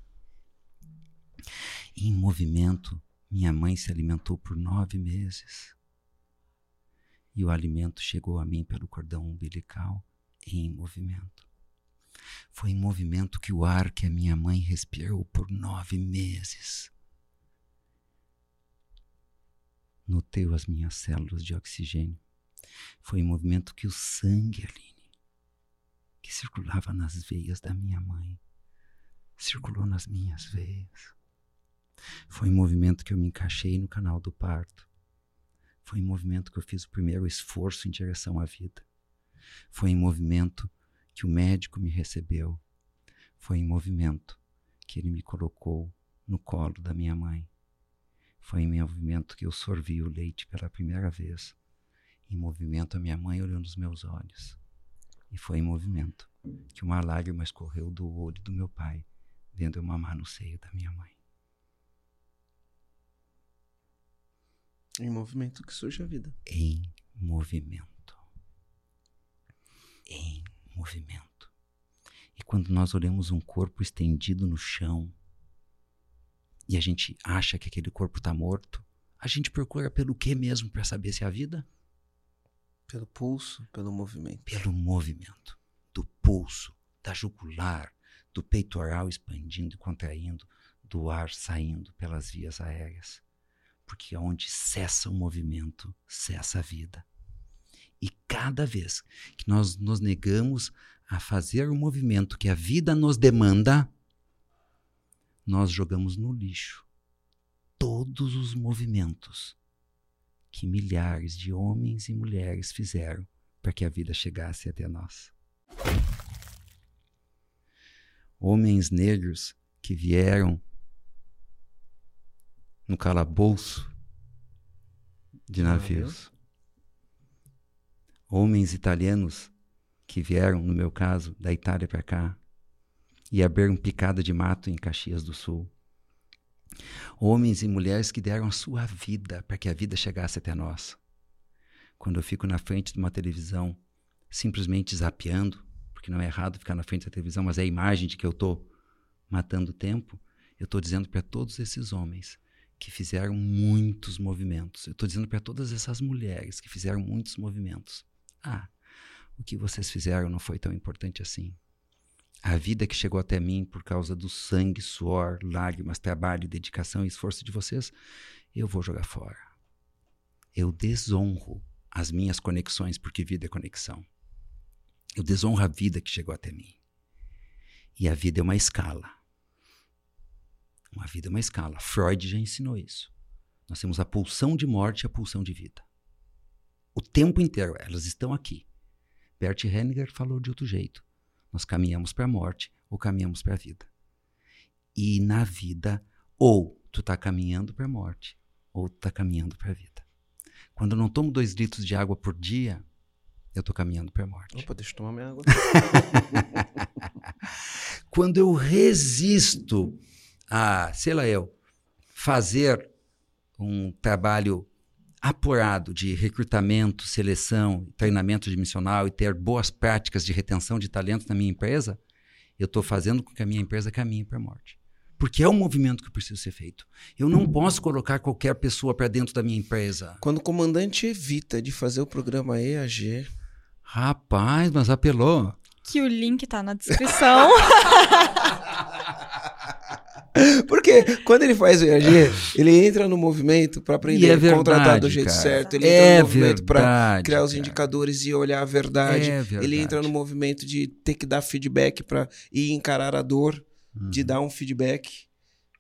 Em movimento, minha mãe se alimentou por nove meses. E o alimento chegou a mim pelo cordão umbilical em movimento. Foi em movimento que o ar que a minha mãe respirou por nove meses nutriu as minhas células de oxigênio. Foi em movimento que o sangue, Aline, que circulava nas veias da minha mãe, circulou nas minhas veias. Foi em movimento que eu me encaixei no canal do parto. Foi em movimento que eu fiz o primeiro esforço em direção à vida. Foi em movimento que o médico me recebeu. Foi em movimento que ele me colocou no colo da minha mãe. Foi em movimento que eu sorvi o leite pela primeira vez. Em movimento, a minha mãe olhou nos meus olhos. E foi em movimento que uma lágrima escorreu do olho do meu pai, vendo eu mamar no seio da minha mãe. Em movimento que surge a vida. Em movimento. Em movimento. E quando nós olhamos um corpo estendido no chão e a gente acha que aquele corpo está morto, a gente procura pelo que mesmo para saber se é a vida? Pelo pulso, pelo movimento. Pelo movimento do pulso, da jugular, do peitoral expandindo e contraindo, do ar saindo pelas vias aéreas. Porque onde cessa o movimento, cessa a vida. E cada vez que nós nos negamos a fazer o movimento que a vida nos demanda, nós jogamos no lixo todos os movimentos que milhares de homens e mulheres fizeram para que a vida chegasse até nós. Homens negros que vieram no calabouço de navios homens italianos que vieram, no meu caso, da Itália para cá e abriram picada de mato em Caxias do Sul. Homens e mulheres que deram a sua vida para que a vida chegasse até nós. Quando eu fico na frente de uma televisão, simplesmente zapeando, porque não é errado ficar na frente da televisão, mas é a imagem de que eu estou matando tempo, eu estou dizendo para todos esses homens que fizeram muitos movimentos, eu estou dizendo para todas essas mulheres que fizeram muitos movimentos, ah, o que vocês fizeram não foi tão importante assim. A vida que chegou até mim por causa do sangue, suor, lágrimas, trabalho, dedicação e esforço de vocês, eu vou jogar fora. Eu desonro as minhas conexões, porque vida é conexão. Eu desonro a vida que chegou até mim. E a vida é uma escala. Uma vida é uma escala. Freud já ensinou isso. Nós temos a pulsão de morte e a pulsão de vida o tempo inteiro. Elas estão aqui. Bert Hellinger falou de outro jeito. Nós caminhamos para a morte ou caminhamos para a vida. E na vida, ou tu está caminhando para a morte, ou tu está caminhando para a vida. Quando eu não tomo dois litros de água por dia, eu estou caminhando para a morte. Opa, deixa eu tomar minha água. Quando eu resisto a, sei lá eu, fazer um trabalho apurado de recrutamento, seleção, treinamento dimensional e ter boas práticas de retenção de talentos na minha empresa, eu estou fazendo com que a minha empresa caminhe para a morte. Porque é um movimento que precisa ser feito. Eu não posso colocar qualquer pessoa para dentro da minha empresa. Quando o comandante evita de fazer o programa EAG. Rapaz, mas apelou. Que o link tá na descrição. Porque quando ele faz o EAG, ele entra no movimento para aprender E é a contratar do jeito cara. certo. Ele É entra no movimento para criar os cara. indicadores e olhar a verdade. É verdade. Ele entra no movimento de ter que dar feedback para ir encarar a dor, de Uhum. dar um feedback,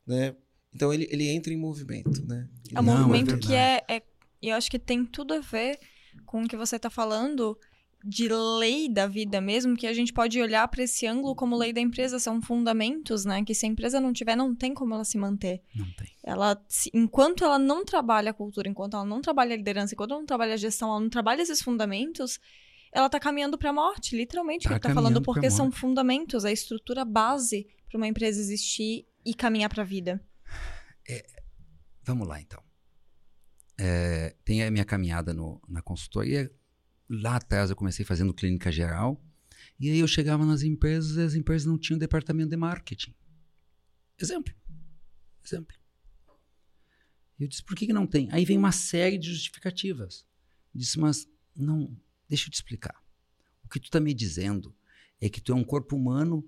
né? Então ele, ele entra em movimento, né? É um Não, é movimento que é, é. Eu acho que tem tudo a ver com o que você tá falando de lei da vida mesmo, que a gente pode olhar para esse ângulo como lei da empresa, são fundamentos, né? Que se a empresa não tiver, não tem como ela se manter. Não tem. Ela, se- enquanto ela não trabalha a cultura, enquanto ela não trabalha a liderança, enquanto ela não trabalha a gestão, ela não trabalha esses fundamentos, ela tá caminhando para a morte, literalmente, Tá o que tá falando, porque são fundamentos, a estrutura base para uma empresa existir e caminhar para a vida. Vamos lá, então. É, tem a minha caminhada no- na consultoria. Lá atrás eu comecei fazendo clínica geral. E aí eu chegava nas empresas e as empresas não tinham departamento de marketing. Exemplo. Exemplo. Eu disse, por que, que não tem? Aí vem uma série de justificativas. Eu disse, mas não, deixa eu te explicar. O que tu está me dizendo é que tu é um corpo humano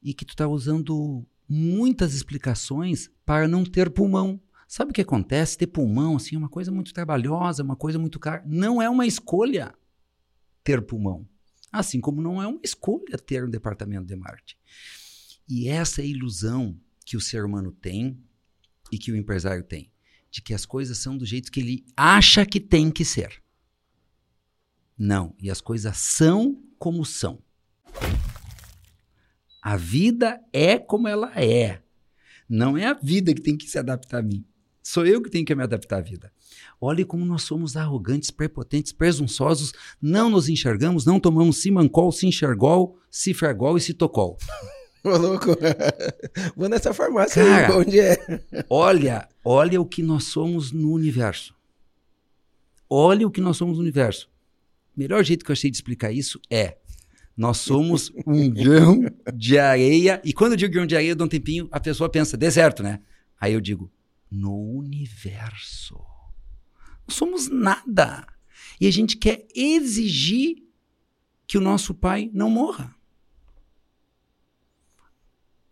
e que tu está usando muitas explicações para não ter pulmão. Sabe o que acontece? Ter pulmão assim, é uma coisa muito trabalhosa, uma coisa muito cara. Não é uma escolha ter pulmão. Assim como não é uma escolha ter um departamento de marketing. E essa é ilusão que o ser humano tem e que o empresário tem, de que as coisas são do jeito que ele acha que tem que ser. Não, e as coisas são como são. A vida é como ela é. Não é a vida que tem que se adaptar a mim. Sou eu que tenho que me adaptar à vida. Olhe como nós somos arrogantes, prepotentes, presunçosos, não nos enxergamos, não tomamos simancol, sinxergol, cifragol e citocol. Ô, louco. Vou nessa farmácia Cara. aí, onde é? Olha, olha o que nós somos no universo. Olha o que nós somos no universo. O melhor jeito que eu achei de explicar isso é: nós somos um grão de areia. E quando eu digo grão de areia, eu dou um tempinho, a pessoa pensa, deserto, né? Aí eu digo, no universo. Não somos nada. E a gente quer exigir que o nosso pai não morra.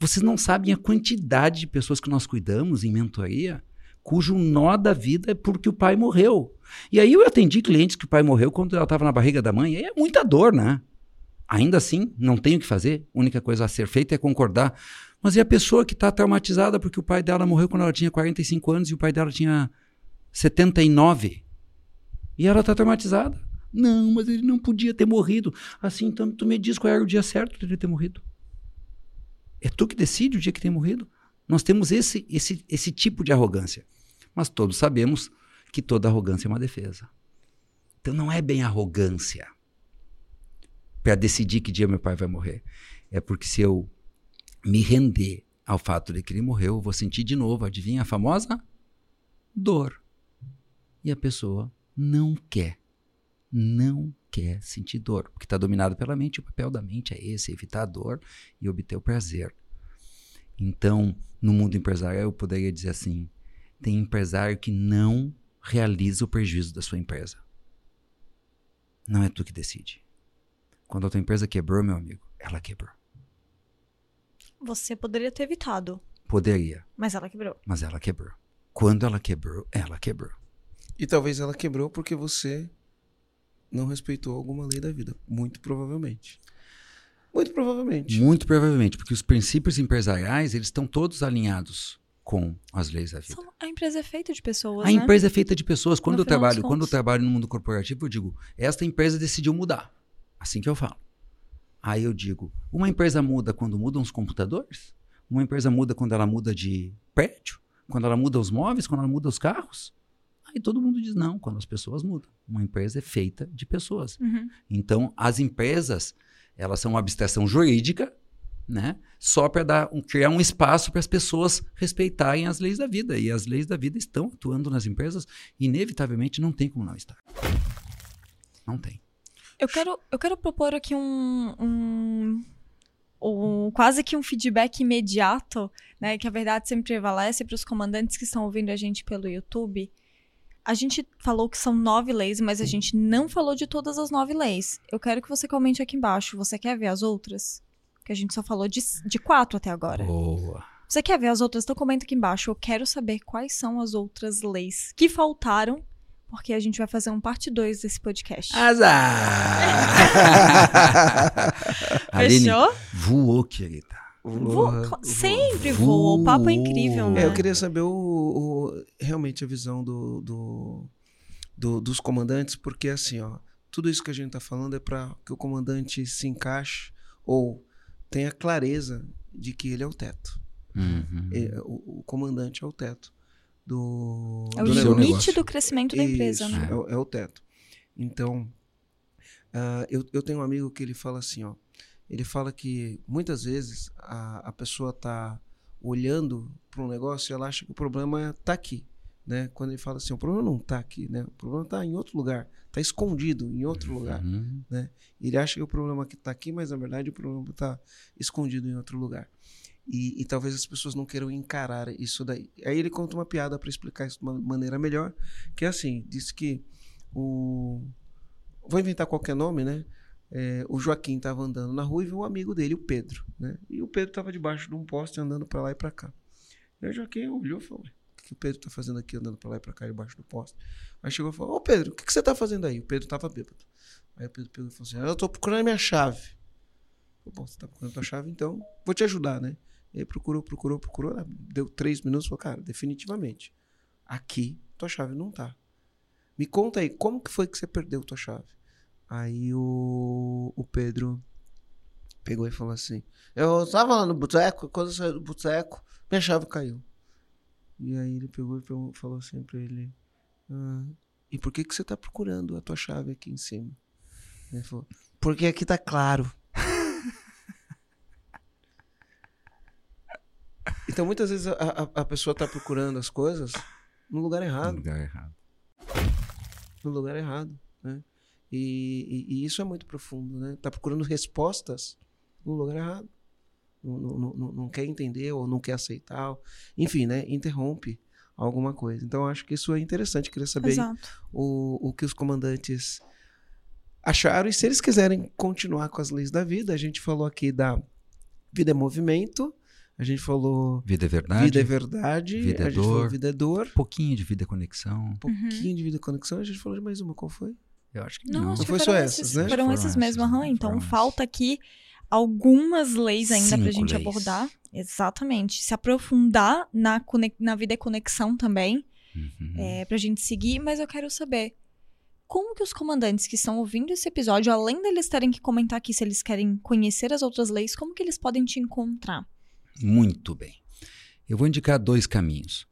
Vocês não sabem a quantidade de pessoas que nós cuidamos em mentoria cujo nó da vida é porque o pai morreu. E aí eu atendi clientes que o pai morreu quando ela estava na barriga da mãe. E é muita dor, né? Ainda assim, não tem o que fazer. A única coisa a ser feita é concordar. Mas e a pessoa que está traumatizada porque o pai dela morreu quando ela tinha 45 anos e o pai dela tinha 79? E ela está traumatizada? Não, mas ele não podia ter morrido. Assim, então tu me diz qual era o dia certo de ele ter morrido. É tu que decide o dia que tem morrido. Nós temos esse, esse, esse tipo de arrogância. Mas todos sabemos que toda arrogância é uma defesa. Então não é bem arrogância para decidir que dia meu pai vai morrer. É porque se eu me render ao fato de que ele morreu, eu vou sentir de novo, adivinha a famosa dor. E a pessoa não quer. Não quer sentir dor, porque está dominado pela mente. O papel da mente é esse: evitar a dor e obter o prazer. Então, no mundo empresarial, eu poderia dizer assim: tem empresário que não realiza o prejuízo da sua empresa. Não é tu que decide. Quando a tua empresa quebrou, meu amigo, ela quebrou. Você poderia ter evitado, Poderia, mas ela quebrou. mas ela quebrou. Quando ela quebrou, ela quebrou. E talvez ela quebrou porque você não respeitou alguma lei da vida. Muito provavelmente. Muito provavelmente. Muito provavelmente, porque os princípios empresariais, eles estão todos alinhados com as leis da vida. A empresa é feita de pessoas, A né? empresa é feita de pessoas. Quando No eu trabalho, quando eu trabalho no mundo corporativo, eu digo, esta empresa decidiu mudar. Assim que eu falo. Aí eu digo, uma empresa muda quando mudam os computadores? Uma empresa muda quando ela muda de prédio? Quando ela muda os móveis? Quando ela muda os carros? Aí todo mundo diz, não, quando as pessoas mudam. Uma empresa é feita de pessoas. Uhum. Então, as empresas, elas são uma abstração jurídica, né? Só para dar um, criar um espaço para as pessoas respeitarem as leis da vida. E as leis da vida estão atuando nas empresas, inevitavelmente não tem como não estar. Não tem. Eu quero, eu quero propor aqui um, um, um, quase que um feedback imediato, né? Que a verdade sempre prevalece para os comandantes que estão ouvindo a gente pelo YouTube. A gente falou que são nove leis, mas a gente não falou de todas as nove leis. Eu quero que você comente aqui embaixo. Você quer ver as outras? Que a gente só falou de, de quatro até agora. Boa. Você quer ver as outras? Então comenta aqui embaixo. Eu quero saber quais são as outras leis que faltaram, porque a gente vai fazer um parte 2 desse podcast. Azar! Fechou? voou, querida. Vo- sempre voa. O papo é incrível, né? É, eu queria saber o, o- realmente a visão do, do- do- dos comandantes, porque assim, ó, tudo isso que a gente tá falando é para que o comandante se encaixe ou tenha clareza de que ele é o teto. Uhum. É, o, o comandante é o teto do, É o do limite negócio. do crescimento da empresa, Isso, né? é, o- é o teto. Então, ah, eu, eu tenho um amigo que ele fala assim, ó. Ele fala que muitas vezes a, a pessoa tá olhando para um negócio e ela acha que o problema tá aqui, né? Quando ele fala assim, o problema não tá aqui, né? O problema tá em outro lugar, tá escondido em outro lugar. Uhum. Ele acha que o problema que tá aqui, mas na verdade o problema tá escondido em outro lugar. E, e talvez as pessoas não queiram encarar isso daí. Aí ele conta uma piada para explicar isso de uma maneira melhor, que é assim, diz que o vou inventar qualquer nome, né? É, o Joaquim estava andando na rua e viu um amigo dele, o Pedro, né? E o Pedro estava debaixo de um poste andando para lá e para cá. E o Joaquim olhou e falou: "Ué, o que o Pedro está fazendo aqui andando para lá e para cá debaixo do poste?" Aí chegou e falou: "Ô Pedro, o que, que você está fazendo aí?" O Pedro estava bêbado. Aí o Pedro pegou e falou assim: "Eu estou procurando a minha chave." Falei, Bom, você está procurando a tua chave, então vou te ajudar, né? E aí procurou, procurou, procurou, deu três minutos, falou, cara, definitivamente, aqui tua chave não tá. Me conta aí, como que foi que você perdeu tua chave? Aí o, o Pedro pegou e falou assim: Eu tava lá no boteco, quando eu saí do boteco, minha chave caiu. E aí ele pegou e falou assim pra ele: "Ah, E por que, que você tá procurando a tua chave aqui em cima? Ele falou: Porque aqui tá claro. Então muitas vezes a, a, a pessoa tá procurando as coisas no lugar No errado lugar errado. no lugar errado, né? E, e- e isso é muito profundo, né? Tá procurando respostas no lugar errado. Não, não- não- não quer entender ou não quer aceitar. ou- Enfim, né? Interrompe alguma coisa. Então, eu acho que isso é interessante. Queria saber o, o que os comandantes acharam e se eles quiserem continuar com as leis da vida. A gente falou aqui da vida é movimento, a gente falou Vida é verdade. vida é verdade, Vida é a gente falou dor. vida é dor, Um pouquinho de vida é conexão. um pouquinho de vida e conexão. A gente falou de mais uma, qual foi? Eu acho que Não, não. acho que foi foram só esses, essas, né? Foram Foram esses essas, mesmo, aham. Então falta aqui algumas leis ainda pra Cinco gente leis. abordar. Exatamente. Se aprofundar na, na vida e conexão também, Uhum. é, pra gente seguir, mas eu quero saber. Como que os comandantes que estão ouvindo esse episódio, além deles terem que comentar aqui se eles querem conhecer as outras leis, como que eles podem te encontrar? Muito bem. Eu vou indicar dois caminhos.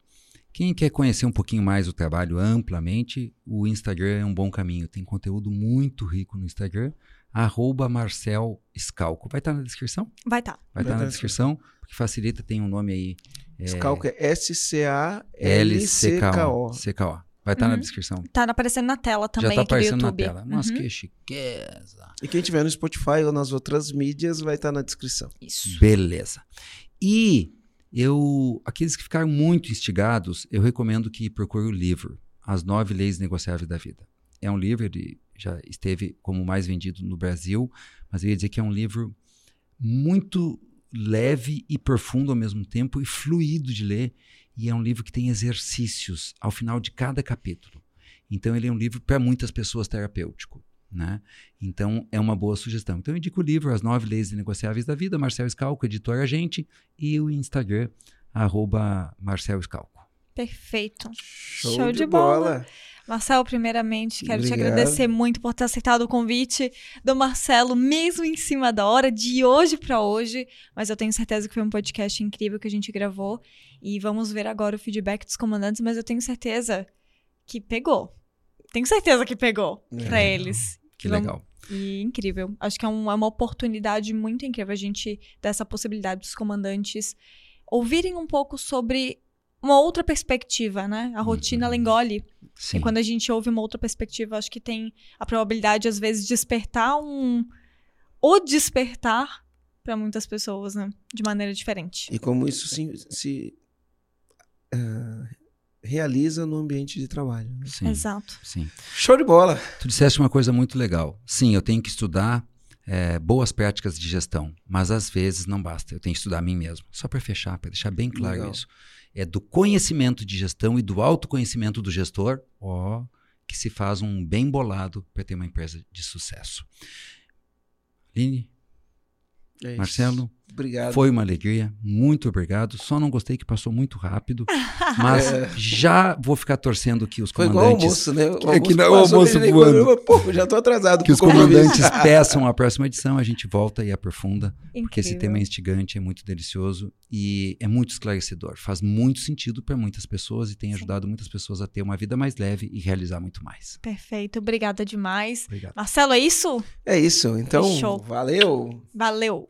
Quem quer conhecer um pouquinho mais o trabalho amplamente, o Instagram é um bom caminho. Tem conteúdo muito rico no Instagram. Arroba Marcel Scalco. Vai estar na descrição? Vai tá. Vai Vai estar na tá. descrição, porque facilita, tem um nome aí. É, Scalco é LCKO. S-C-A-L-C-K-O. CKO. Vai estar na Uhum. descrição. Tá aparecendo na tela também Já do aparecendo na tela. Nossa, Uhum. que chiqueza. E quem tiver no Spotify ou nas outras mídias vai estar na descrição. Isso. Beleza. E eu, aqueles que ficaram muito instigados, eu recomendo que procure o livro As Nove Leis Negociáveis da Vida. É um livro, ele já esteve como mais vendido no Brasil, mas eu ia dizer que é um livro muito leve e profundo ao mesmo tempo e fluido de ler. E é um livro que tem exercícios ao final de cada capítulo. Então ele é um livro para muitas pessoas terapêutico. Né? Então é uma boa sugestão. Então eu indico o livro As Nove Leis Negociáveis da Vida, Marcel Scalco, editor agente, e o Instagram, arroba Marcel Scalco. Perfeito. Show, Show de, de bola. bola. Marcel, primeiramente, quero te Obrigado. agradecer muito por ter aceitado o convite do Marcelo, mesmo em cima da hora, de hoje pra hoje. Mas eu tenho certeza que foi um podcast incrível que a gente gravou. E vamos ver agora o feedback dos comandantes, mas eu tenho certeza que pegou. Tenho certeza que pegou É. pra eles. Que legal. E incrível. Acho que é, um- é uma oportunidade muito incrível a gente dar essa possibilidade dos comandantes ouvirem um pouco sobre uma outra perspectiva, né? A rotina ela Uhum. engole. Sim. E quando a gente ouve uma outra perspectiva, acho que tem a probabilidade, às vezes, de despertar um. O despertar para muitas pessoas, né? De maneira diferente. E como isso se, se ah, realiza no ambiente de trabalho. né? Sim, Exato. sim. Show de bola. Tu disseste uma coisa muito legal. Sim, eu tenho que estudar é, boas práticas de gestão, mas às vezes não basta. Eu tenho que estudar a mim mesmo. Só para fechar, para deixar bem claro Legal. isso. É do conhecimento de gestão e do autoconhecimento do gestor, ó, que se faz um bem bolado para ter uma empresa de sucesso. Aline, É isso. Marcelo, Obrigado. foi uma alegria. Muito obrigado. Só não gostei que passou muito rápido, mas já vou ficar torcendo que os Foi igual o comandantes almoço, né? O É que almoço não, o passou, almoço ele- voando. Pô, já tô atrasado. que os comandantes peçam a próxima edição, a gente volta e aprofunda, porque esse Incrível. tema é instigante, é muito delicioso e é muito esclarecedor. Faz muito sentido para muitas pessoas e tem Sim. ajudado muitas pessoas a ter uma vida mais leve e realizar muito mais. Perfeito. Obrigada demais. Obrigado. Marcelo, é isso? É isso. Então, Fechou. valeu. Valeu.